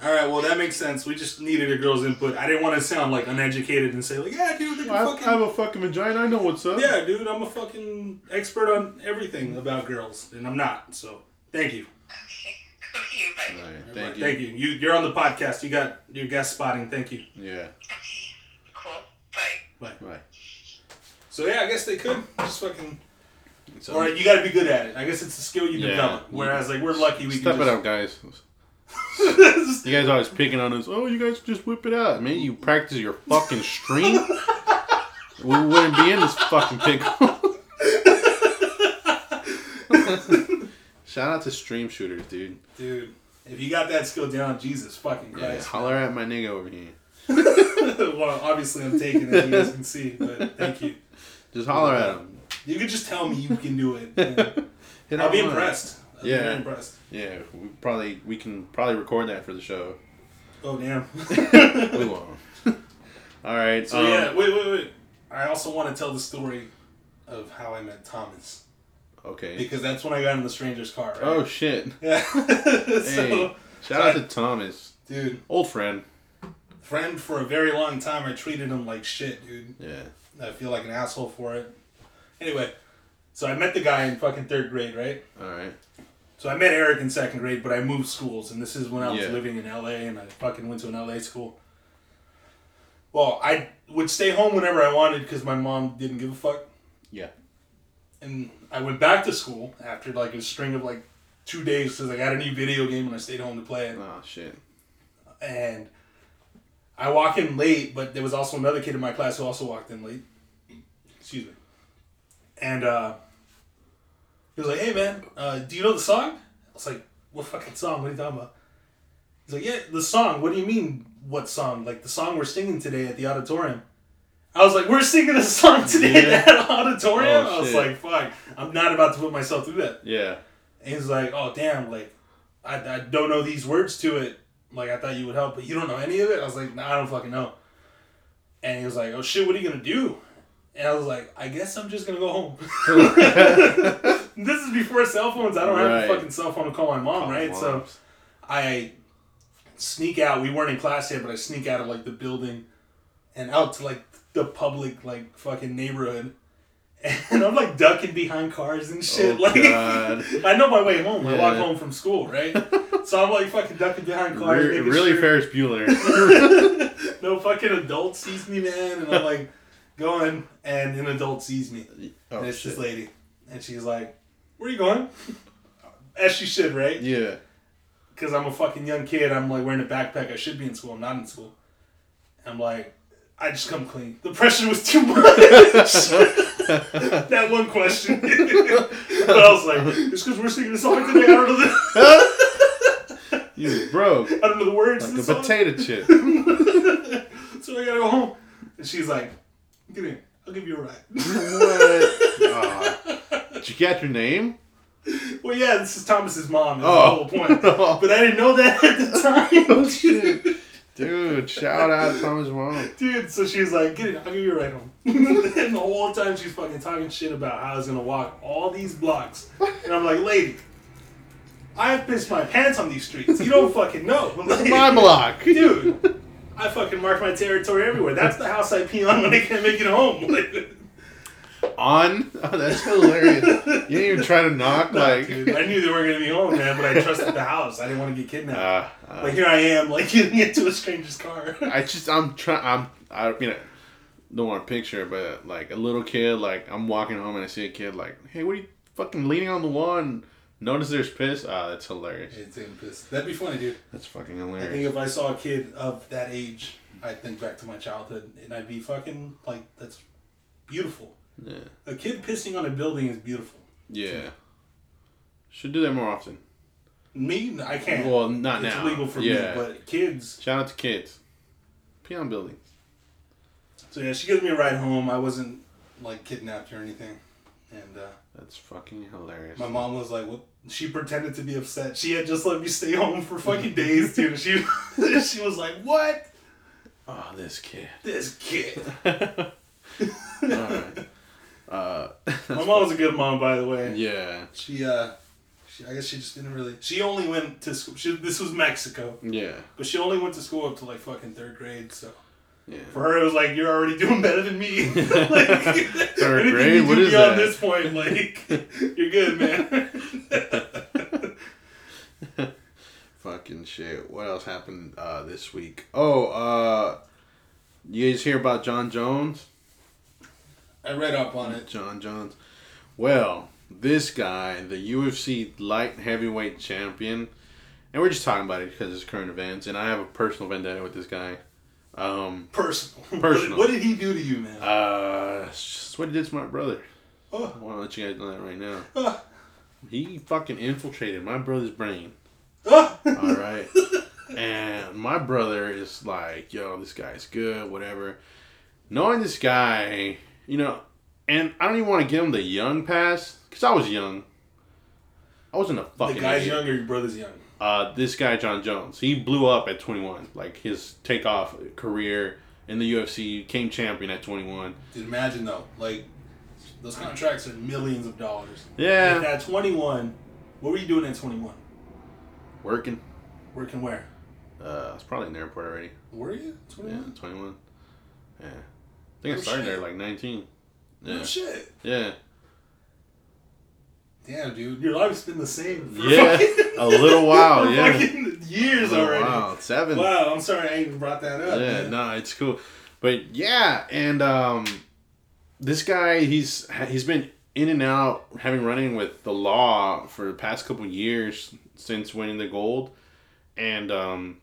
All right, well, that makes sense. We just needed a girl's input. I didn't want to sound like uneducated and say, like, yeah, dude, they can I fucking. have a fucking vagina. I know what's up. yeah, dude, I'm a fucking expert on everything about girls, and I'm not. So, thank you. Okay. *laughs* Okay. Bye. All right, thank you. Thank you. you. You're on the podcast. You got your guest spotting. Thank you. Yeah. Okay. Cool. Bye. Right. So, yeah, I guess they could just fucking. So, Or you got to be good at it. I guess it's a skill you Yeah. develop. Whereas, like, we're lucky we step can it just. up, guys. *laughs* You guys always picking on us. Oh, you guys just whip it out, man. You practice your fucking stream. we wouldn't be in this fucking pickle. Shout out to stream shooters, dude. Dude, if you got that skill down, Jesus fucking Yeah, Christ. holler at my nigga over here. *laughs* well, obviously I'm taking it, you guys can see, but thank you. Just holler at him. You could just tell me you can do it. *laughs* I'll be impressed. I'll be Yeah. very impressed. Yeah, we probably we can probably record that for the show. Oh, damn. *laughs* We won't. All right. So um, yeah, wait, wait, wait. I also want to tell the story of how I met Thomas Okay. because that's when I got in the stranger's car. Right? Oh shit. *laughs* yeah. Hey. so, Shout out to Thomas, dude, old friend. friend for a very long time. I treated him like shit, dude. Yeah. I feel like an asshole for it. Anyway, so I met the guy in fucking third grade, right? All right. So I met Eric in second grade, but I moved schools, and this is when I was Yeah. living in LA, and I fucking went to an LA school. Well, I would stay home whenever I wanted because my mom didn't give a fuck. Yeah. And I went back to school after like a string of like two days because I got a new video game and I stayed home to play it. Oh shit. And I walk in late, but there was also another kid in my class who also walked in late. Excuse me. And uh, he was like, "Hey man, uh, do you know the song?" I was like, "What fucking song? What are you talking about?" He's like, "Yeah, the song. What do you mean, what song? Like the song we're singing today at the auditorium?" I was like, "We're singing a song today Yeah. at the auditorium." Oh, I was like, "Fuck, I'm not about to put myself through that." Yeah. And he's like, "Oh damn, like I, I don't know these words to it. Like I thought you would help, but you don't know any of it." I was like, "Nah, I don't fucking know." And he was like, "Oh shit, what are you gonna do?" And I was like, "I guess I'm just gonna go home." *laughs* *laughs* this is before cell phones. I don't have a fucking cell phone to call my mom, right? So I sneak out. We weren't in class yet, but I sneak out of like the building and out to like the public like fucking neighborhood. *laughs* And I'm like ducking behind cars and oh, shit. Oh, like. I know my way home. I walk home from school, right? so I'm like fucking ducking behind cars. Re- really sure Ferris Bueller. no fucking adult sees me, man. And I'm like going, and an adult sees me. oh and it's shit. this lady. And she's like, Where are you going? As she should, right? Yeah. because I'm a fucking young kid. I'm like wearing a backpack. I should be in school. I'm not in school. I'm like, I just come clean. The pressure was too much. *laughs* that one question. but *laughs* I was like, it's because we're singing a song today. I don't know the, You broke I don't know the words. like a song. potato chip. *laughs* so I gotta go home. And she's like, get in. I'll give you a ride. what? *laughs* Aw. Did you get your name? well, yeah, this is Thomas's mom. Is Oh. the whole point. *laughs* But I didn't know that at the *laughs* time. Oh, shit. Dude, shout out to Thomas mom. Dude, so she's like, get it, I'll give you a ride home. and the whole time she's fucking talking shit about how I was gonna walk all these blocks. And I'm like, lady, I have pissed my pants on these streets. You don't fucking know. Like, My block. Dude, I fucking mark my territory everywhere. That's the house I pee on when I can't make it home. *laughs* On? Oh, that's hilarious. You didn't even try to knock, nah, like. dude, I knew they weren't gonna be home, man, but I trusted the house. I didn't want to get kidnapped. Uh, uh, like here I am, like *laughs* getting into a stranger's car. I just I'm trying I'm I you know don't want to picture but like a little kid like I'm walking home and I see a kid like hey what are you fucking leaning on the wall and notice there's piss ah that's hilarious It's in piss. That'd be funny, dude. that's fucking hilarious. I think if I saw a kid of that age, I'd think back to my childhood and I'd be fucking like, that's beautiful. yeah A kid pissing on a building is beautiful. yeah should do that more often Me, I can't. well not it's now illegal for yeah me, but kids. shout out to kids pee on buildings So yeah, she gives me a ride home. I wasn't like kidnapped or anything, and uh, that's fucking hilarious my mom was like, "What?" She pretended to be upset. She had just let me stay home for fucking days, *laughs* dude. She *laughs* she was like, "What? oh this kid This kid." *laughs* Uh My mom was a good mom, by the way. yeah She uh, she, I guess she just didn't really. She only went to school. She, this was Mexico. yeah But she only went to school up to like fucking third grade, so yeah for her it was like you're already doing better than me. *laughs* like, *laughs* *laughs* Third anything grade? You do is beyond that? this point, like you're good, man. Fucking shit. What else happened uh, this week? Oh, uh, you guys hear about Jon Jones? I read up on it. Jon Jones. Well, this guy, the UFC light heavyweight champion, and we're just talking about it because it's current events, and I have a personal vendetta with this guy. Um, Personal. *laughs* Personal. What, did he do to you, man? uh, just what he did to my brother. oh, I want to let you guys know that right now. oh, he fucking infiltrated my brother's brain. Ah! *laughs* All right. and my brother is like, yo, this guy's good, whatever. Knowing this guy, you know, and I don't even want to give him the young pass because I was young. I wasn't a fucking. the guy's idiot. young or your brother's young? Uh, this guy Jon Jones, he blew up at 21. Like his takeoff career in the UFC, came champion at 21. Dude, imagine though, like those contracts are millions of dollars. Yeah, Like, at 21, what were you doing at 21? working. Working where? Uh, I was probably in the airport already. Were you? Yeah, 21? 21. Yeah, I think I started shit. there like 19. No Yeah, shit. yeah. Damn, dude, your life's been the same. For Yeah, *laughs* fucking- a little while, *laughs* yeah. years already. Wow, seven. Wow, I'm sorry I even brought that up. yeah, man. no, it's cool. But yeah, and um, this guy, he's he's been in and out, having running with the law for the past couple years since winning the gold, and um,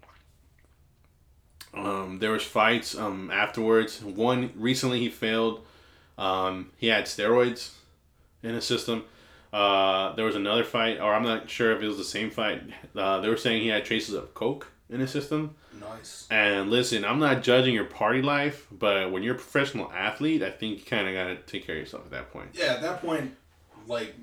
um, there was fights um afterwards. One recently he failed. Um, he had steroids in his system. Uh, there was another fight, or I'm not sure if it was the same fight. Uh, they were saying he had traces of coke in his system. Nice. And listen, I'm not judging your party life, but when you're a professional athlete, I think you kind of got to take care of yourself at that point. Yeah, at that point, like,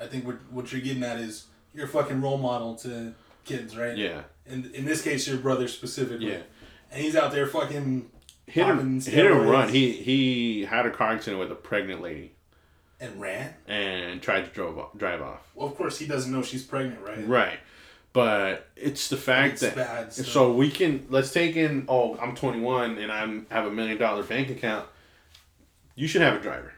I think what what you're getting at is you're a fucking role model to kids, right? Yeah. And in this case, your brother specifically. Yeah. And he's out there fucking Hit and, hit and run. He he had a car accident with a pregnant lady and ran. and tried to drove off, drive off. Well, of course, he doesn't know she's pregnant, right? Right. But it's the fact It's that bad. So, so we can let's take in oh I'm 21 and I'm have a million dollar bank account. You should have a driver.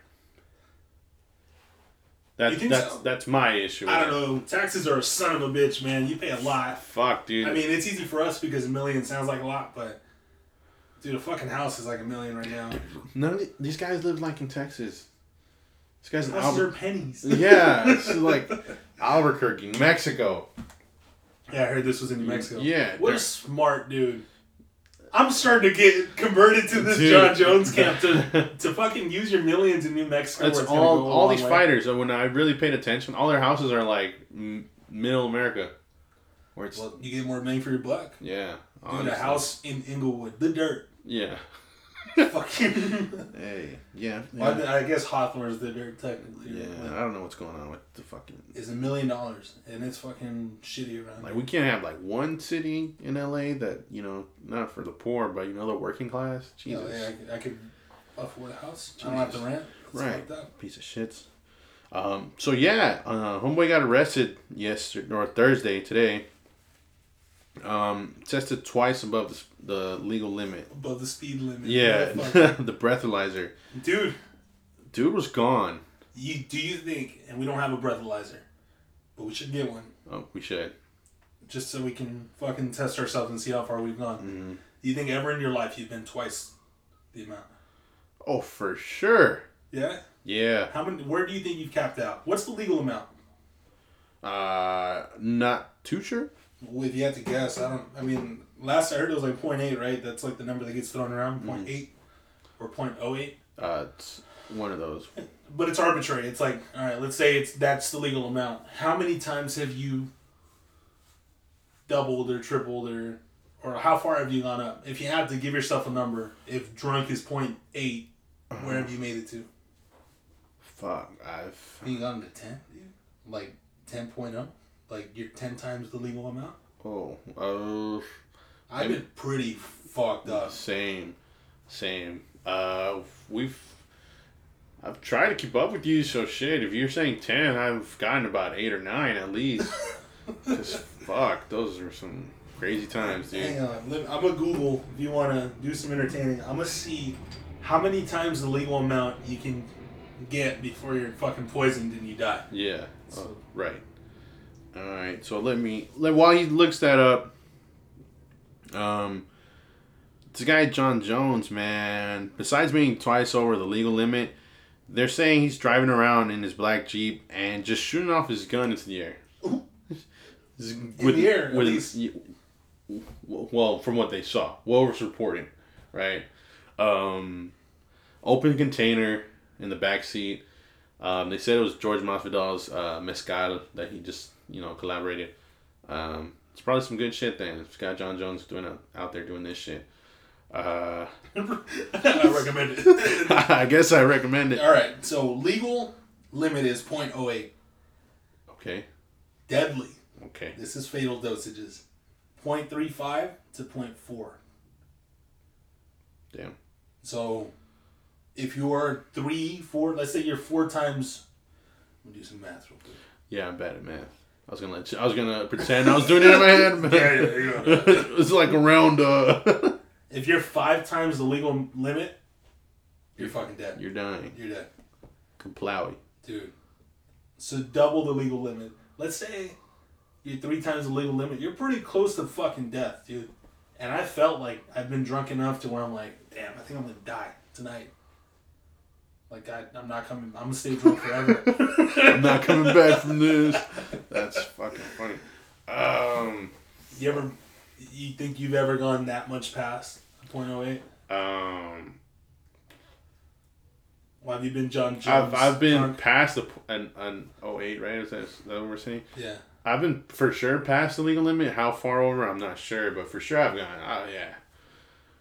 That's that's so? that's my issue. I don't it. know. Taxes are a son of a bitch, man. You pay a lot. Fuck, dude. I mean, it's easy for us because a million sounds like a lot, but dude, a fucking house is like a million right now. None of the- these guys live like in Texas. This guy's in Houses are Albuquerque. pennies. Yeah, it's like Albuquerque, Mexico. Yeah, I heard this was in New Mexico. Yeah, What a smart dude. I'm starting to get converted to this Dude. Jon Jones camp to, *laughs* to fucking use your millions in New Mexico. That's all. All these way. fighters. uh, When I really paid attention, all their houses are like m- middle America, where it's Well, you get more bang for your buck. yeah. Dude, a house in Inglewood, the dirt. Yeah. *laughs* fucking. Hey. Yeah. Well, Yeah. I, I guess Hawthorne's the dirt technically. Yeah. I don't know what's going on with the fucking. It's a million dollars, and it's fucking shitty around Like there. we can't have like one city in LA that you know not for the poor but you know the working class. Know, Jesus. yeah, I, could- I could afford a house. I don't have to rent. It's Right. piece of shits. Um, so yeah, uh, homeboy got arrested yesterday or Thursday today. Um, tested twice above the, the legal limit. Above the speed limit. Yeah, *laughs* the breathalyzer. Dude, Dude was gone. you do you think? And we don't have a breathalyzer, but we should get one Oh, we should. just so we can fucking test ourselves and see how far we've gone. hmm Do you think ever in your life you've been twice the amount? Oh, for sure. Yeah. Yeah. How many? Where do you think you've capped out? What's the legal amount? Uh, not too sure. You had to guess, I don't. I mean, last I heard it was like 0.8, right? That's like the number that gets thrown around, Mm-hmm. 0.8 or 0.08. Uh, it's one of those. *laughs* But it's arbitrary. It's like, all right, let's say it's that's the legal amount. How many times have you doubled or tripled or or how far have you gone up? If you had to give yourself a number, if drunk is 0.8, where have you made it to? Fuck, I've. Have you gone to 10, dude? Like 10.0? Like you're 10 times the legal amount? Oh, uh, I've been pretty fucked up. Same, same. Uh, we've. I've tried to keep up with you, so shit. If you're saying ten, I've gotten about eight or nine at least. *laughs* 'Cause fuck, those are some crazy times, dude. Hang on, I'm gonna Google if you want to do some entertaining. I'm gonna see how many times the legal amount you can get before you're fucking poisoned and you die. Yeah. Oh, right. All right. So let me. Let, while he looks that up, um, this guy Jon Jones, man. Besides being twice over the legal limit, they're saying he's driving around in his black jeep and just shooting off his gun into the air. *laughs* In the air, least. well, from what they saw, what was reporting, right? Um, open container in the back seat. Um, they said it was George Masvidal's uh, mezcal that he just you know collaborated. Um, it's probably some good shit then. Scott Jon Jones doing out, out there doing this shit. Uh, *laughs* I recommend it. *laughs* I guess I recommend it. All right, so legal limit is 0.08. Okay. Deadly. Okay. This is fatal dosages. 0.35 to 0.4. Damn. So if you're three, four, let's say you're four times. We'll do some math real quick. Yeah, I'm bad at math. I was gonna let you, I was gonna pretend I was doing it in my head. But *laughs* Yeah, yeah, yeah. it *laughs* was like around. Uh, *laughs* If you're five times the legal limit, you're fucking dead. you're dying. You're dead. Complowy. Dude. So double the legal limit. Let's say you're three times the legal limit. You're pretty close to fucking death, dude. And I felt like I've been drunk enough to where I'm like, damn, I think I'm gonna die tonight. Like I, I'm not coming. I'm gonna stay drunk forever. *laughs* I'm not coming back from this. That's fucking funny. Um, you ever? You think you've ever gone that much past 0.08? um, Why have you been Jon Jones? I've I've been drunk? past the an an 08, right? Is that, is that what we're saying? Yeah. I've been for sure past the legal limit. How far over? I'm not sure, but for sure I've gone. Oh yeah,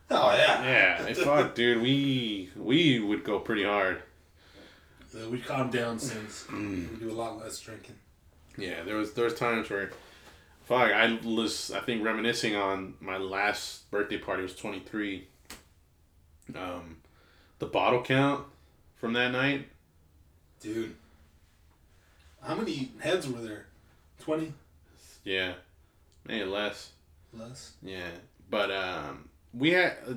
Oh yeah. yeah. hey, fuck, dude. We we would go pretty hard. Uh, we calmed down since. Mm. We do a lot less drinking. Yeah, there was there was times where, fuck, I was I think reminiscing on my last birthday party was 23. Um, the bottle count from that night. Dude. How many heads were there? 20? Yeah, maybe less. Less? Yeah, but um, we had. Uh,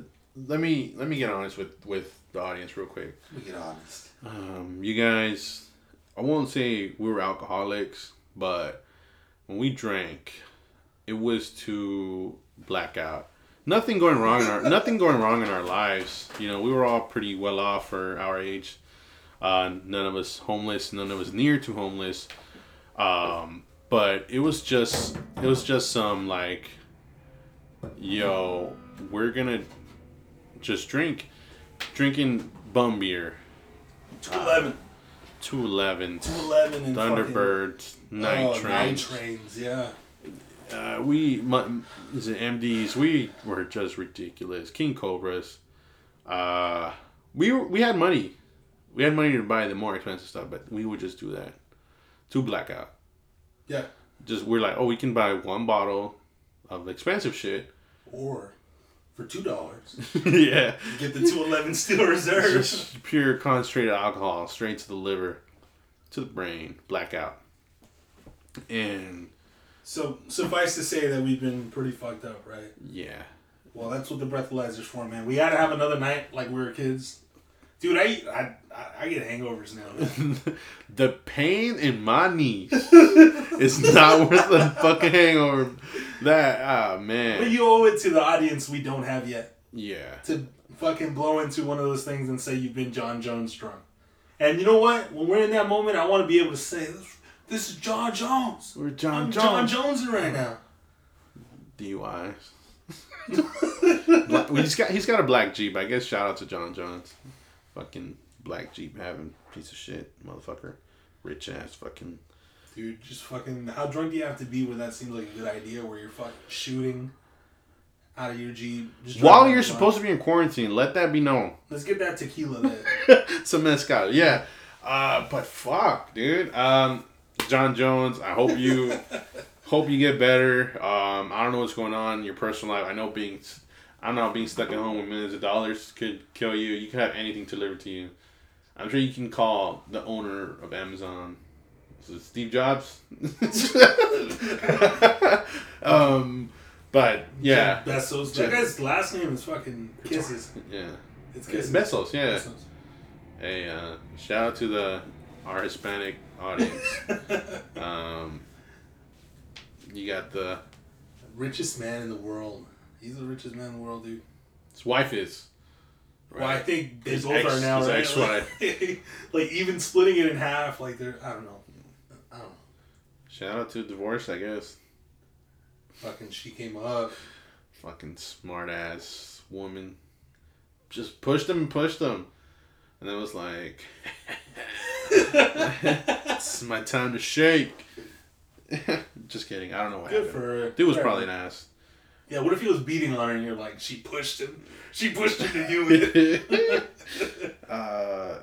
let me let me get honest with with the audience real quick. Let me get honest. Um, you guys, I won't say we were alcoholics, but when we drank, it was to blackout. Nothing going wrong in our *laughs* nothing going wrong in our lives. You know, we were all pretty well off for our age. Uh, none of us homeless. None of us near to homeless. Um, but it was just it was just some like, yo, we're gonna just drink, drinking bum beer. 211. Two eleven. 211 and Thunderbirds, fucking, night oh, trains. Night trains, yeah. Uh, we, mu- is it MDs? We were just ridiculous. King Cobras. Uh, we were, we had money. We had money to buy the more expensive stuff, but we would just do that. To blackout. Yeah. Just we're like, oh, we can buy one bottle of expensive shit. Or for $2, *laughs* yeah, get the 211 Steel Reserve. just pure concentrated alcohol straight to the liver, to the brain, blackout. And So, suffice to say that we've been pretty fucked up, right? yeah, Well, that's what the breathalyzer's for, man. We had to have another night like we were kids. Dude, I I, I, get hangovers now. *laughs* the pain in my knees *laughs* is not worth the fucking hangover. That ah but man, But you owe it to the audience we don't have yet yeah, to fucking blow into one of those things and say you've been Jon Jones drunk. And you know what? When we're in that moment, I want to be able to say, this, this is Jon Jones. we're John I'm Jones. Jon Jones right now. DUIs. *laughs* Well, he's got he's got a black Jeep. I guess shout out to Jon Jones. Fucking black Jeep having piece of shit motherfucker, rich ass fucking. Dude, just fucking, how drunk do you have to be when that seems like a good idea where you're fucking shooting out of your Jeep? Just While you're supposed to be in quarantine, let that be known. Let's get that tequila there. *laughs* Some mezcal, yeah. Uh, but fuck, dude. Um, Jon Jones. I hope you *laughs* hope you get better. Um, I don't know what's going on in your personal life. I know being, I don't know, being stuck at home with millions of dollars could kill you. You could have anything delivered to you. I'm sure you can call the owner of Amazon. Is it Steve Jobs? *laughs* um, but yeah, Jeff Bezos. Jeff- That guy's last name is fucking Kisses. yeah. It's Kisses. Bezos, yeah. Bezos. Hey, uh, shout out to the our Hispanic audience. *laughs* um, you got the richest man in the world. He's the richest man in the world, dude. his wife is. Well, I think they His both ex- are now, his right? ex-wife. Like, *laughs* like, even splitting it in half, like they're I don't know. I don't know. Shout out to divorce, I guess. Fucking she came up. Fucking smart ass woman. Just pushed him and pushed him. And then was like, *laughs* it's my time to shake. *laughs* Just kidding. I don't know what Good happened. for her. Dude was Fair probably an ass. Yeah, what if he was beating on her and you're like, she pushed him? She pushed him to do it. *laughs* uh,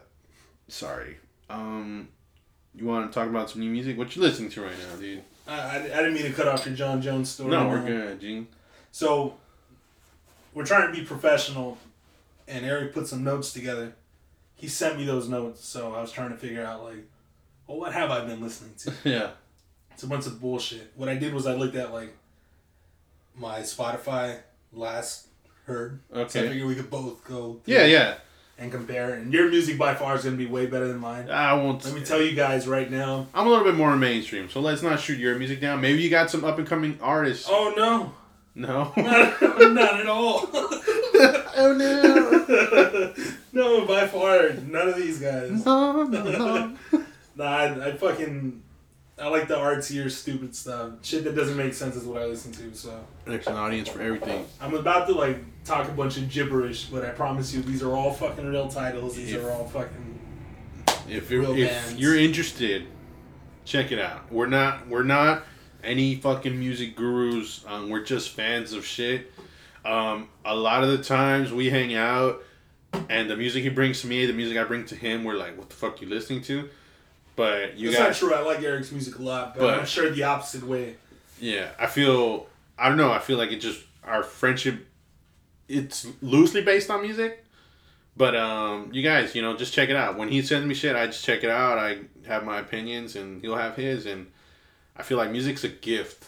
sorry. Um, you want to talk about some new music? What you listening to right now, dude? I, I, I didn't mean to cut off your Jon Jones story. No, we're good, Gene. So, we're trying to be professional, and Eric put some notes together. He sent me those notes, so I was trying to figure out, like, well, what have I been listening to? *laughs* Yeah. It's a bunch of bullshit. What I did was I looked at, like, my Spotify last heard. So I Okay. figured we could both go Yeah, yeah. and compare. And your music by far is going to be way better than mine. I won't. Let me tell you guys right now. I'm a little bit more mainstream, so let's not shoot your music down. Maybe you got some up and coming artists. Oh, no. No. Not, *laughs* not at all. *laughs* *laughs* oh no. no, by far, none of these guys. No, no, no. Nah, I, I fucking. I like the artsier, stupid stuff. Shit that doesn't make sense is what I listen to, so. There's an audience for everything. I'm about to, like, talk a bunch of gibberish, but I promise you, these are all fucking real titles. These If- are all fucking. If you're if bands. you're interested, check it out. We're not we're not any fucking music gurus. Um, we're just fans of shit. Um, a lot of the times we hang out, and the music he brings to me, the music I bring to him, we're like, "What the fuck you listening to?" But you That's not true. I like Eric's music a lot, but, But- I'm sure the opposite way. yeah, I feel I don't know. I feel like it just our friendship. It's loosely based on music, but um, you guys, you know, just check it out. When he sends me shit, I just check it out. I have my opinions, and he'll have his, and I feel like music's a gift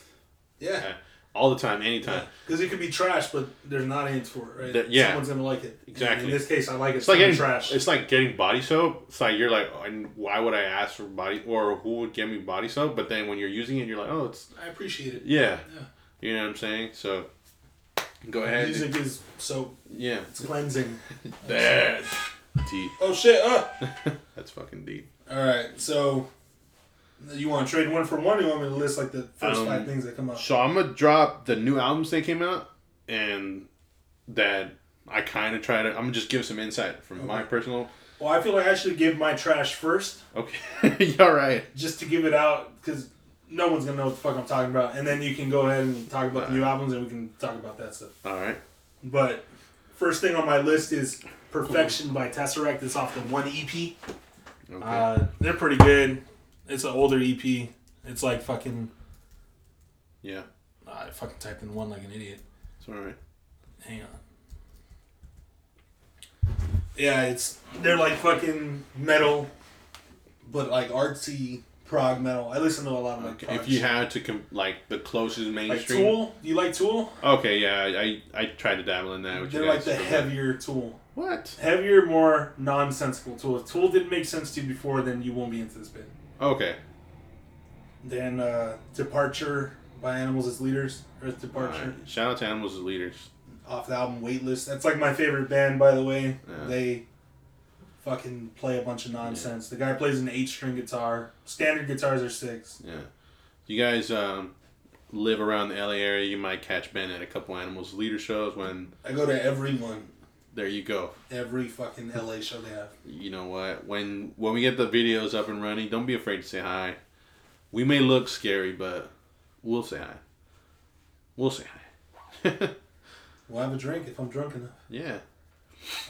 Yeah. All the time, anytime. Because it could be trash, but there's not an audience for it, right? That- yeah. Someone's to like it. Exactly. In this case, I like it. It's like getting trash. It's like getting body soap. It's like you're like, and why would I ask for body or who would get me body soap? But then when you're using it, you're like, oh, it's I appreciate it. yeah. Yeah. You know what I'm saying? So go ahead. Music is so Yeah. it's cleansing. *laughs* That's deep. Oh shit! Uh. *laughs* That's fucking deep. All right, so you want to trade one for one? Or you want me to list like the first Um, five things that come up? So I'm gonna drop the new albums that came out, and that I kind of try to. I'm gonna just give some insight from my personal. Well, I feel like I should give my trash first, Okay, *laughs* all right. just to give it out, because no one's gonna know what the fuck I'm talking about, and then you can go ahead and talk about the new albums, and we can talk about that stuff. All right. But first thing on my list is "Perfection" by Tesseract. It's off the one EP. Okay. Uh, they're pretty good. It's an older EP. It's like fucking. yeah, I fucking typed in one like an idiot. it's all right. Hang on. Yeah, it's they're like fucking metal, but like artsy prog metal. I listen to a lot of like Okay. If you had to com- like the closest like mainstream. Tool, you like Tool? Okay, yeah, I, I I tried to dabble in that. They're like the heavier Tool, What? heavier, more nonsensical Tool. If Tool didn't make sense to you before, then you won't be into this band. Okay. Then uh, Departure by Animals as Leaders, Earth Departure. Alright. Shout out to Animals as Leaders. off the album Weightless. That's like my favorite band, by the way. Yeah. They fucking play a bunch of nonsense. The guy plays an eight string guitar. Standard guitars are six. Yeah. If you guys um, live around the LA area, you might catch Ben at a couple Animals Leader shows when I go to every one, there you go. every fucking LA show they have. You know what? When when we get the videos up and running, don't be afraid to say hi. We may look scary, but we'll say hi. We'll say hi. *laughs* We'll have a drink if I'm drunk enough. yeah.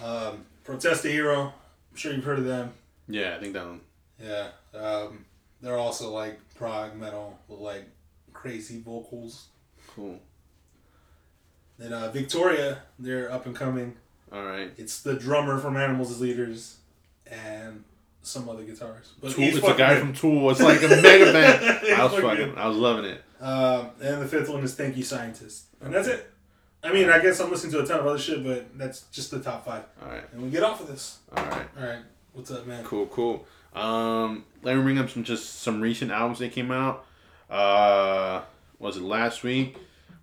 Um, Protest the Hero. I'm sure you've heard of them. Yeah, I think that one. Yeah. Um, they're also like prog metal with like crazy vocals. Cool. Then uh, Victoria, they're up and coming. All right. It's the drummer from Animals as Leaders and some other guitars. But Tool, it's a guy from Tool. It's like a mega *laughs* band. I was fucking fucking. I was loving it. Um, and the fifth one is Thank You Scientist. And that's it. I mean, I guess I'm listening to a ton of other shit, but that's just the top five. All right. And we get off of this. All right. All right. What's up, man? Cool, cool. Um, let me bring up some just some recent albums that came out. Uh, was it last week?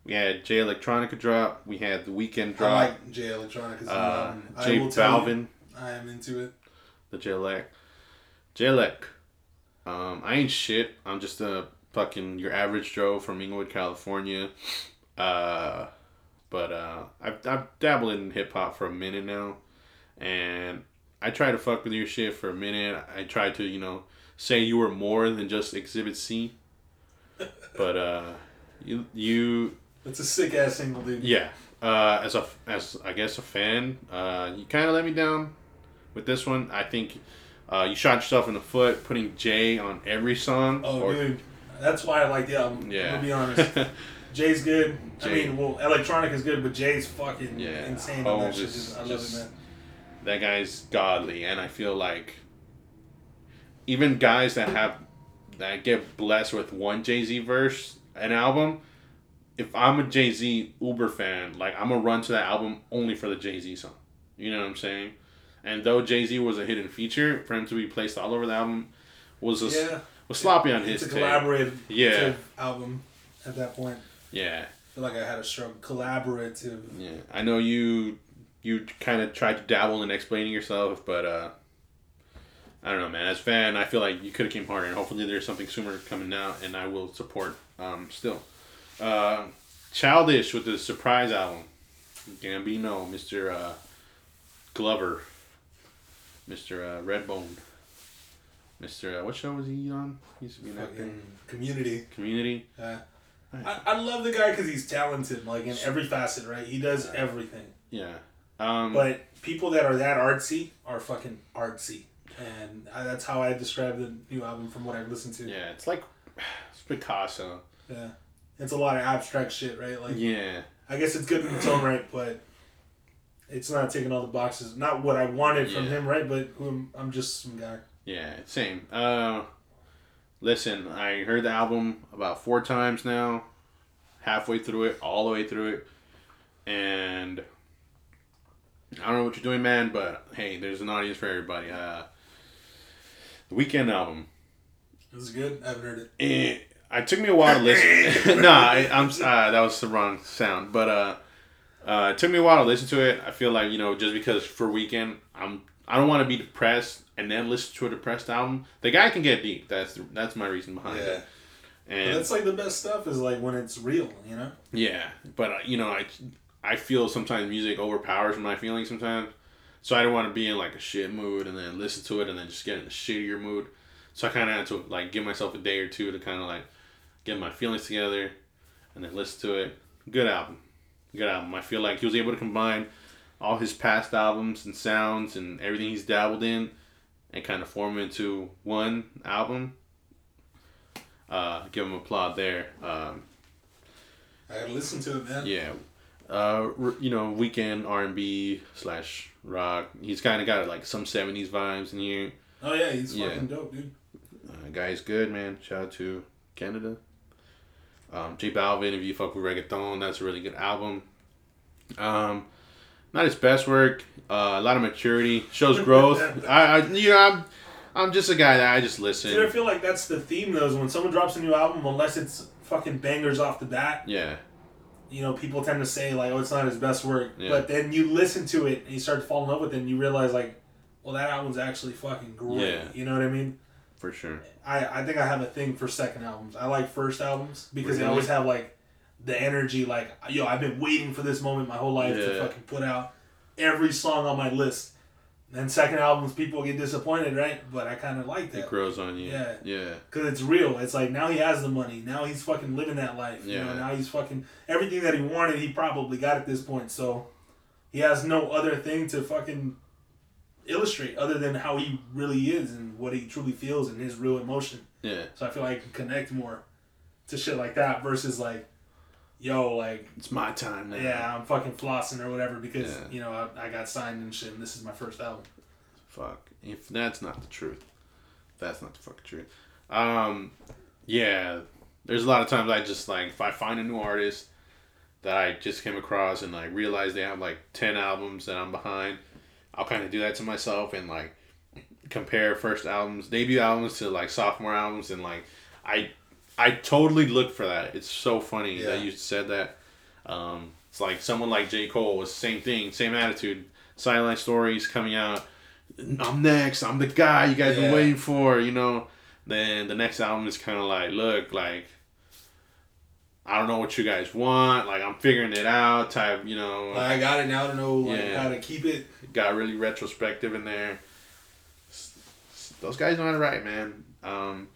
We had Jay Electronica drop. We had the Weeknd drop. I like Jay Electronica's uh, album. I J will tell you, Balvin, I am into it. the J Elec. J Elec. Um, I ain't shit. I'm just a fucking your average Joe from Inglewood, California. Uh, but uh, I've I've dabbled in hip hop for a minute now, and I tried to fuck with your shit for a minute. I tried to, you know, say you were more than just Exhibit C. But uh, you you It's a sick ass single, dude. yeah. Uh, as a as I guess a fan, uh, you kind of let me down with this one. I think uh, you shot yourself in the foot putting Jay on every song. Oh, or- dude. That's why I like the album. Yeah. Gonna be honest. *laughs* Jay's good. Jay. I mean, well, electronic is good, but Jay's fucking Yeah. insane Oh, on that just- Just, I love just- it, man. that guy's godly and i feel like even guys that have that get blessed with one jay-z verse an album if i'm a jay-z uber fan like i'm gonna run to that album only for the jay-z song you know what i'm saying and though jay-z was a hidden feature for him to be placed all over the album was a, Yeah. was sloppy on his It's a collaborative Yeah. album at that point. yeah I feel like I had a struggle. Collaborative. Yeah, I know you you kind of tried to dabble in explaining yourself, but uh, I don't know, man. As a fan, I feel like you could have came harder, and hopefully there's something sooner coming out, and I will support. Um, still, uh, childish with the surprise album, Gambino, Mister uh, Glover, Mister uh, Redbone, Mister uh, what show was he on? He used to be an actor. Fucking community. Community. Yeah. I, I love the guy because he's talented, like in every facet, right? He does everything. Yeah. Um, But people that are that artsy are fucking artsy, and I, that's how I describe the new album from what I've listened to. yeah, it's like *sighs* it's Picasso. Yeah. It's a lot of abstract shit, right? Like, Yeah. I guess it's good in its own right, but it's not taking all the boxes. Not what I wanted from him, right? But who I'm, I'm just some guy. Yeah, same. Uh, listen, I heard the album about four times now, halfway through it, all the way through it, and I don't know what you're doing, man, but hey, there's an audience for everybody. Uh, the Weeknd album. This is good. I haven't heard it. Eh, it took me a while to listen. *laughs* *laughs* nah, I, I'm uh, that was the wrong sound, but uh, uh, it took me a while to listen to it. I feel like you know just because for Weeknd I'm I don't want to be depressed and then listen to a depressed album. The guy can get deep. That's the, that's my reason behind Yeah. it. But And that's like the best stuff is like when it's real, you know? yeah, but uh, you know I I feel sometimes music overpowers my feelings sometimes. So I don't want to be in like a shit mood and then listen to it and then just get in a shittier mood. So I kind of had to like give myself a day or two to kind of like get my feelings together and then listen to it. Good album. Good album. I feel like he was able to combine all his past albums and sounds and everything he's dabbled in and kind of form into one album. Uh, give him applaud there. Um, I gotta listen to it, man. yeah. Uh, you know, Weeknd R and B slash rock. He's kind of got like some seventies vibes in here. Oh yeah, he's Yeah. fucking dope, dude. Uh, guy's good, man. Shout out to Canada. Um, J Balvin, if you fuck with reggaeton, that's a really good album. Um, not his best work. Uh, a lot of maturity shows growth. *laughs* I, I, you know, I'm, I'm just a guy that I just listen. Dude, I feel like that's the theme though, is when someone drops a new album, unless it's fucking bangers off the bat, Yeah, you know, people tend to say like, "Oh, it's not his best work," Yeah. but then you listen to it and you start to fall in love with it, and you realize like, well, that album's actually fucking great. Yeah. You know what I mean? For sure. I I think I have a thing for second albums. I like first albums because they always have like the energy. Like, yo, I've been waiting for this moment my whole life to fucking put out every song on my list. Then second albums, people get disappointed, right? But I kind of like that. It grows on you. Yeah. Yeah. Cause it's real. It's like now he has the money. Now he's fucking living that life. You know, Yeah. now he's fucking everything that he wanted. He probably got at this point. So he has no other thing to fucking illustrate other than how he really is and what he truly feels and his real emotion. Yeah. So I feel like I can connect more to shit like that versus like, yo, like It's my time now. yeah, I'm fucking flossing or whatever because Yeah. you know I, I got signed and shit. and This is my first album. Fuck. If that's not the truth, that's not the fucking truth. Um, yeah. There's a lot of times I just like if I find a new artist that I just came across and like realize they have like ten albums that I'm behind, I'll kind of do that to myself and like compare first albums, debut albums to like sophomore albums and like I I totally look for that. It's so funny that you said that. Um, it's like someone like J Cole was same thing, same attitude. Silent Stories coming out. I'm next. I'm the guy you guys Yeah. been waiting for. You know. Then the next album is kind of like, look, like I don't know what you guys want. Like I'm figuring it out. Type, you know. Like, I got it now to know like Yeah. how to keep it. got really retrospective in there. Those guys know how to write, man. Um,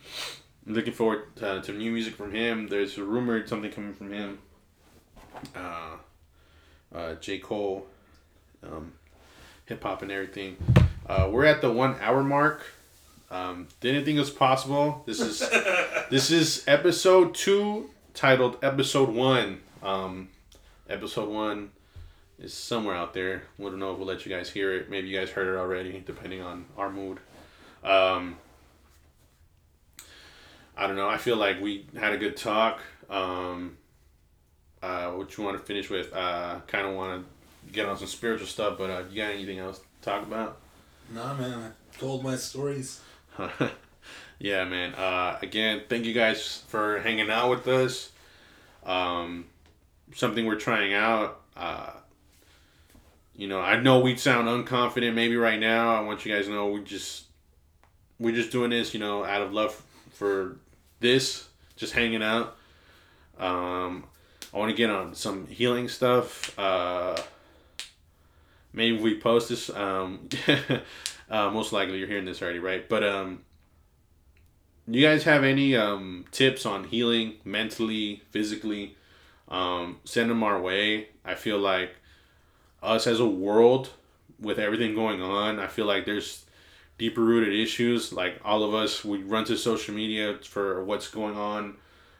I'm looking forward to, to new music from him. There's a rumored something coming from him. Uh, uh, J. Cole, um, hip hop and everything. Uh, we're at the one hour mark. Um, didn't think it was possible. This is *laughs* this is episode two, titled episode one. Um, episode one is somewhere out there. We don't know if we'll let you guys hear it. Maybe you guys heard it already, depending on our mood. Um, I don't know. I feel like we had a good talk. Um, uh, what you want to finish with? Uh, kind of want to get on some spiritual stuff, but uh, you got anything else to talk about? Nah, man. I told my stories. *laughs* yeah, man. Uh, again, thank you guys for hanging out with us. Um, something we're trying out. Uh, you know, I know we sound unconfident maybe right now. I want you guys to know we just we're just doing this, you know, out of love for this, just hanging out. Um, I want to get on some healing stuff. Uh, maybe we post this. Um, *laughs* uh, most likely you're hearing this already, right? But um, you guys have any um, tips on healing mentally, physically? Um, send them our way. I feel like us as a world, with everything going on, I feel like there's deeper rooted issues. Like all of us, we run to social media for what's going on,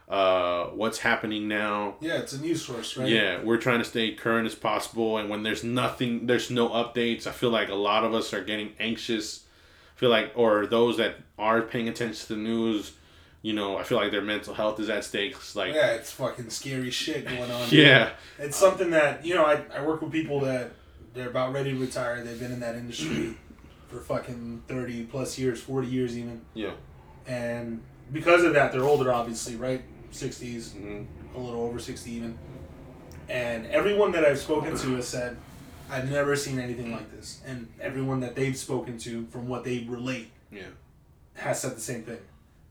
uh, what's happening now. Yeah, it's a news source, right? Yeah, we're trying to stay current as possible. And when there's nothing, there's no updates. I feel like a lot of us are getting anxious. Feel like, or those that are paying attention to the news, you know, I feel like their mental health is at stake. It's like, yeah, it's fucking scary shit going on. yeah, It's something that, you know, I, I work with people that they're about ready to retire. They've been in that industry for fucking 30 plus years, 40 years even. yeah, And because of that, they're older, obviously, right? 60s, hmm a little over 60 even. And everyone that I've spoken to has said, I've never seen anything like this. And everyone that they've spoken to, from what they relate, yeah, has said the same thing.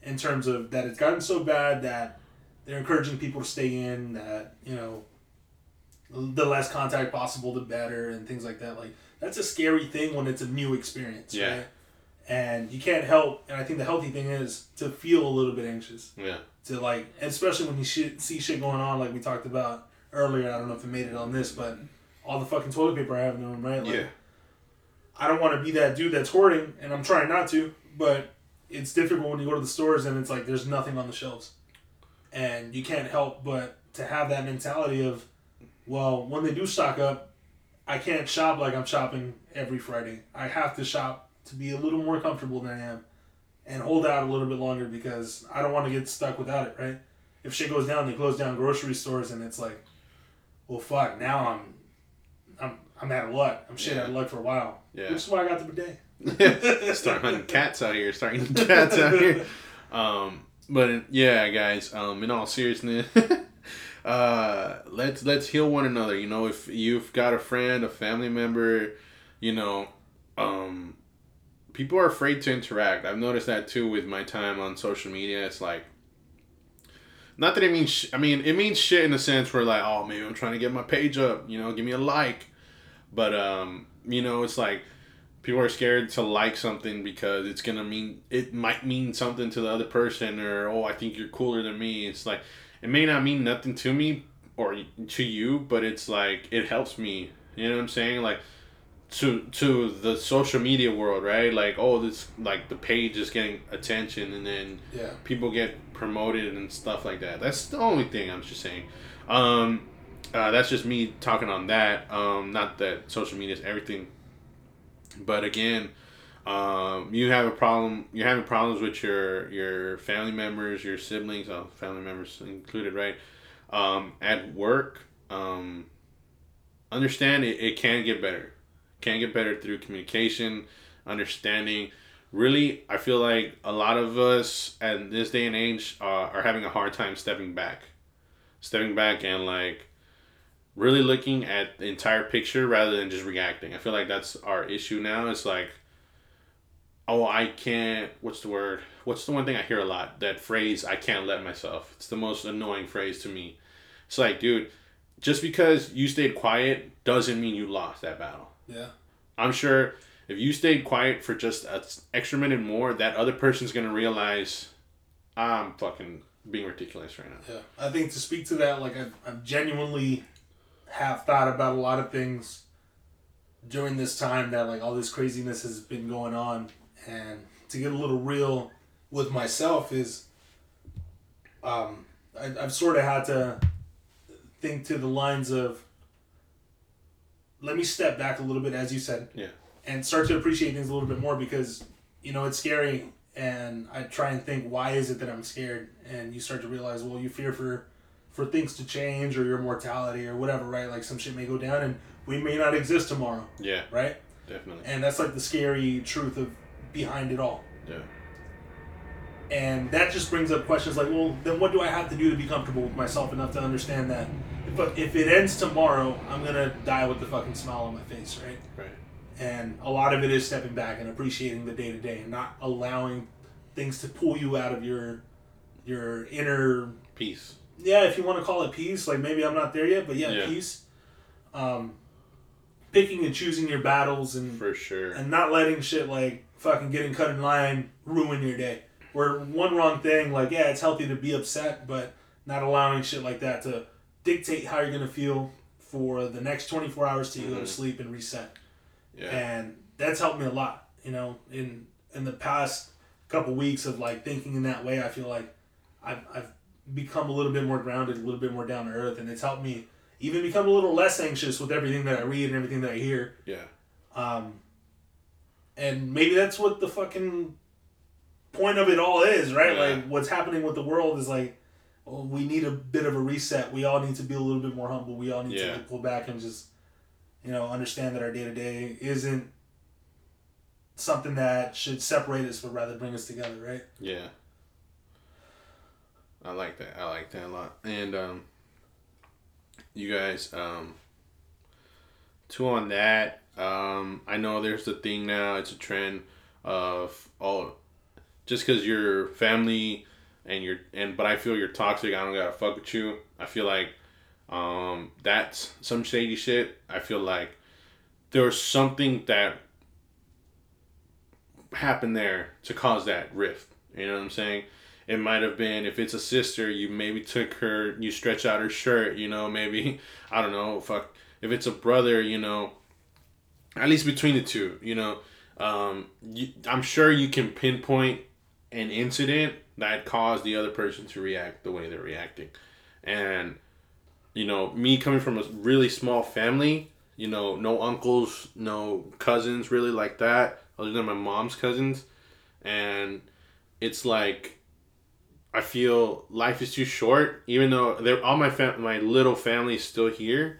In terms of that it's gotten so bad that they're encouraging people to stay in, that, you know, the less contact possible, the better, and things like that. Like, that's a scary thing when it's a new experience, Yeah. right? And you can't help, and I think the healthy thing is to feel a little bit anxious yeah, to like, especially when you shit, see shit going on, like we talked about earlier. I don't know if it made it on this, but all the fucking toilet paper I have in the room, right? Like, yeah, I don't want to be that dude that's hoarding, and I'm trying not to, but it's difficult when you go to the stores and it's like there's nothing on the shelves, and you can't help but to have that mentality of, well, when they do stock up, I can't shop like I'm shopping every Friday. I have to shop to be a little more comfortable than I am, and hold out a little bit longer because I don't want to get stuck without it, right? If shit goes down, they close down grocery stores, and it's like, well, fuck. Now I'm, I'm, out of luck. I'm shit Yeah. out of luck for a while. Yeah. Which is why I got the bidet. Start hunting cats out here. Starting cats out here. Um, but yeah, guys. Um, in all seriousness, *laughs* uh, let's let's heal one another. You know, if you've got a friend, a family member, you know, um, people are afraid to interact. I've noticed that too with my time on social media. It's like. Not that it means. Sh- I mean, it means shit in the sense where like, oh, maybe I'm trying to get my page up. You know, give me a like. But um, you know, it's like people are scared to like something because it's gonna mean it might mean something to the other person or oh I think you're cooler than me. It's like it may not mean nothing to me or to you, but it's like it helps me. You know what I'm saying? Like to to the social media world, right? Like oh this like the page is getting attention and then yeah. people get promoted and stuff like that. That's the only thing I'm just saying. Um, uh, that's just me talking on that. Um, not that social media is everything, but again, um, you have a problem. You're having problems with your your family members, your siblings, oh, family members included, right? Um, at work, um, understand it, it can get better. Can get better through communication, understanding really i feel like a lot of us at this day and age uh, are having a hard time stepping back stepping back and like really looking at the entire picture rather than just reacting. I feel like that's our issue now. It's like oh i can't what's the word? What's the one thing i hear a lot? That phrase i can't let myself. It's the most annoying phrase to me. It's like dude just because you stayed quiet doesn't mean you lost that battle. Yeah. I'm sure if you stayed quiet for just an extra minute more, that other person's gonna realize I'm fucking being ridiculous right now. Yeah, I think to speak to that, like I've, I've genuinely have thought about a lot of things during this time that like all this craziness has been going on, and to get a little real with myself is, um, I, I've sort of had to think to the lines of. Let me step back a little bit, as you said. Yeah. And start to appreciate things a little bit more because, you know, it's scary and I try and think why is it that I'm scared and you start to realize well you fear for for things to change or your mortality or whatever right like some shit may go down and we may not exist tomorrow Yeah, right definitely. and that's like the scary truth of behind it all Yeah. and that just brings up questions like well then what do I have to do to be comfortable with myself enough to understand that But if it ends tomorrow I'm gonna die with the fucking smile on my face right Right. and a lot of it is stepping back and appreciating the day to day and not allowing things to pull you out of your your inner Peace. Yeah if you want to call it peace like maybe i'm not there yet but yeah, Yeah. peace um picking and choosing your battles and For sure. and not letting shit like fucking getting cut in line ruin your day where one wrong thing like yeah it's healthy to be upset but not allowing shit like that to dictate how you're gonna feel for the next 24 hours till you go to Mhm. sleep and reset yeah. and that's helped me a lot you know in in the past couple weeks of like thinking in that way i feel like i've, I've become a little bit more grounded a little bit more down to earth and it's helped me even become a little less anxious with everything that i read and everything that i hear yeah. um, and maybe that's what the fucking point of it all is right Yeah. like what's happening with the world is like well, we need a bit of a reset we all need to be a little bit more humble we all need Yeah. to pull back and just you know understand that our day-to-day isn't something that should separate us but rather bring us together right Yeah. I like that. I like that a lot. And um you guys um two on that. Um I know there's the thing now, it's a trend of all just cuz your family and you're and but I feel you're toxic, I don't got to fuck with you. I feel like um that's some shady shit. I feel like there's something that happened there to cause that rift. You know what I'm saying? It might have been if it's a sister, you maybe took her, you stretch out her shirt, you know, maybe *laughs* I don't know, fuck. If it's a brother, you know, at least between the two, you know, um, you, I'm sure you can pinpoint an incident that caused the other person to react the way they're reacting, and you know, me coming from a really small family, you know, no uncles, no cousins really like that, other than my mom's cousins, and it's like I feel life is too short. Even though they're all my fam- my little family is still here,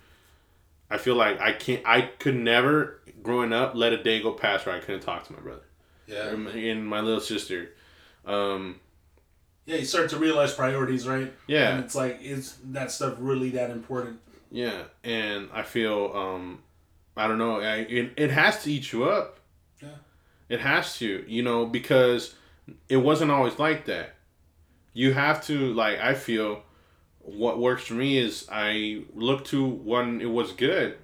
I feel like I can't. I could never, growing up, let a day go past where I couldn't talk to my brother yeah and my- and my little sister. Um, yeah you start to realize priorities right Yeah, and it's like is that stuff really that important yeah, and I feel um, I don't know. I, it it has to eat you up. Yeah. It has to, you know, because it wasn't always like that. You have to like. I feel what works for me is I look to when it was good.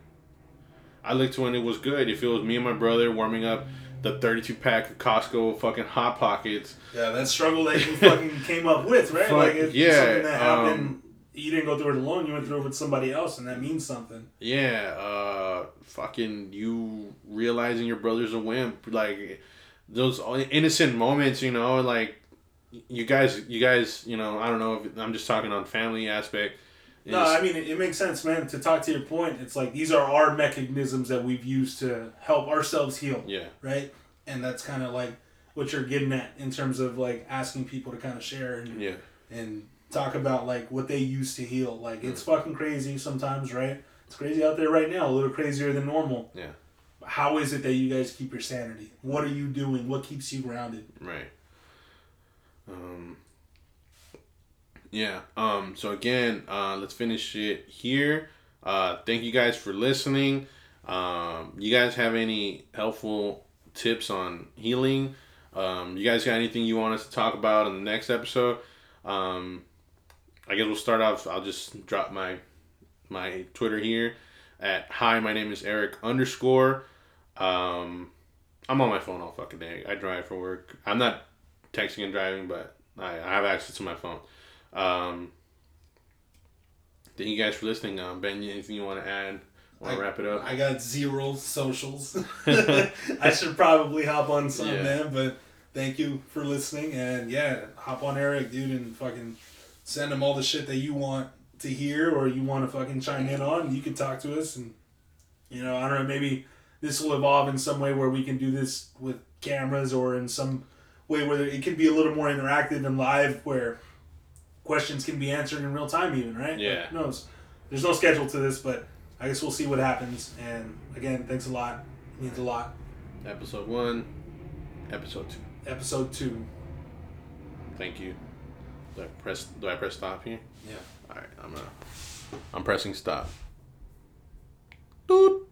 I look to when it was good. If it was me and my brother warming up the 32 pack of Costco fucking Hot Pockets. Yeah, that struggle that you fucking *laughs* came up with, right? Fuck, like it's yeah, something that happened. um, you didn't go through it alone. You went through it with somebody else, and that means something. Yeah, uh, fucking you realizing your brother's a wimp, like those innocent moments, you know, like you guys, you guys, you know, I don't know if I'm just talking on family aspect. No, I mean it, it makes sense, man. To talk to your point, it's like these are our mechanisms that we've used to help ourselves heal, yeah, right? And that's kind of like what you're getting at in terms of like asking people to kind of share and yeah, and talk about like what they use to heal. Like it's Mm. fucking crazy sometimes, right? It's crazy out there right now, a little crazier than normal. Yeah. How is it that you guys keep your sanity? What are you doing? What keeps you grounded? right. Um. Yeah. Um. So again, uh, let's finish it here. Uh, thank you guys for listening. Um, you guys have any helpful tips on healing? Um, you guys got anything you want us to talk about in the next episode? Um, I guess we'll start off. I'll just drop my my Twitter here at hi. My name is Eric underscore. Um, I'm on my phone all fucking day. I drive for work. I'm not texting and driving, but I, I have access to my phone. Um, thank you guys for listening. Um, ben, anything you want to add? Want to wrap it up? I got zero socials. *laughs* *laughs* I should probably hop on some, Yeah. man. But thank you for listening, and yeah, hop on Eric, dude, and fucking send him all the shit that you want to hear or you want to fucking chime in on. You can talk to us, and you know, I don't know, maybe this will evolve in some way where we can do this with cameras or in some way where it can be a little more interactive and live, where questions can be answered in real time, even right? Yeah. Who knows? There's no schedule to this, but I guess we'll see what happens. And again, thanks a lot. It means a lot. Episode one, episode two. Episode two. Thank you. Do I press? Do I press stop here? Yeah. All right. I'm gonna. I'm pressing stop. Doot.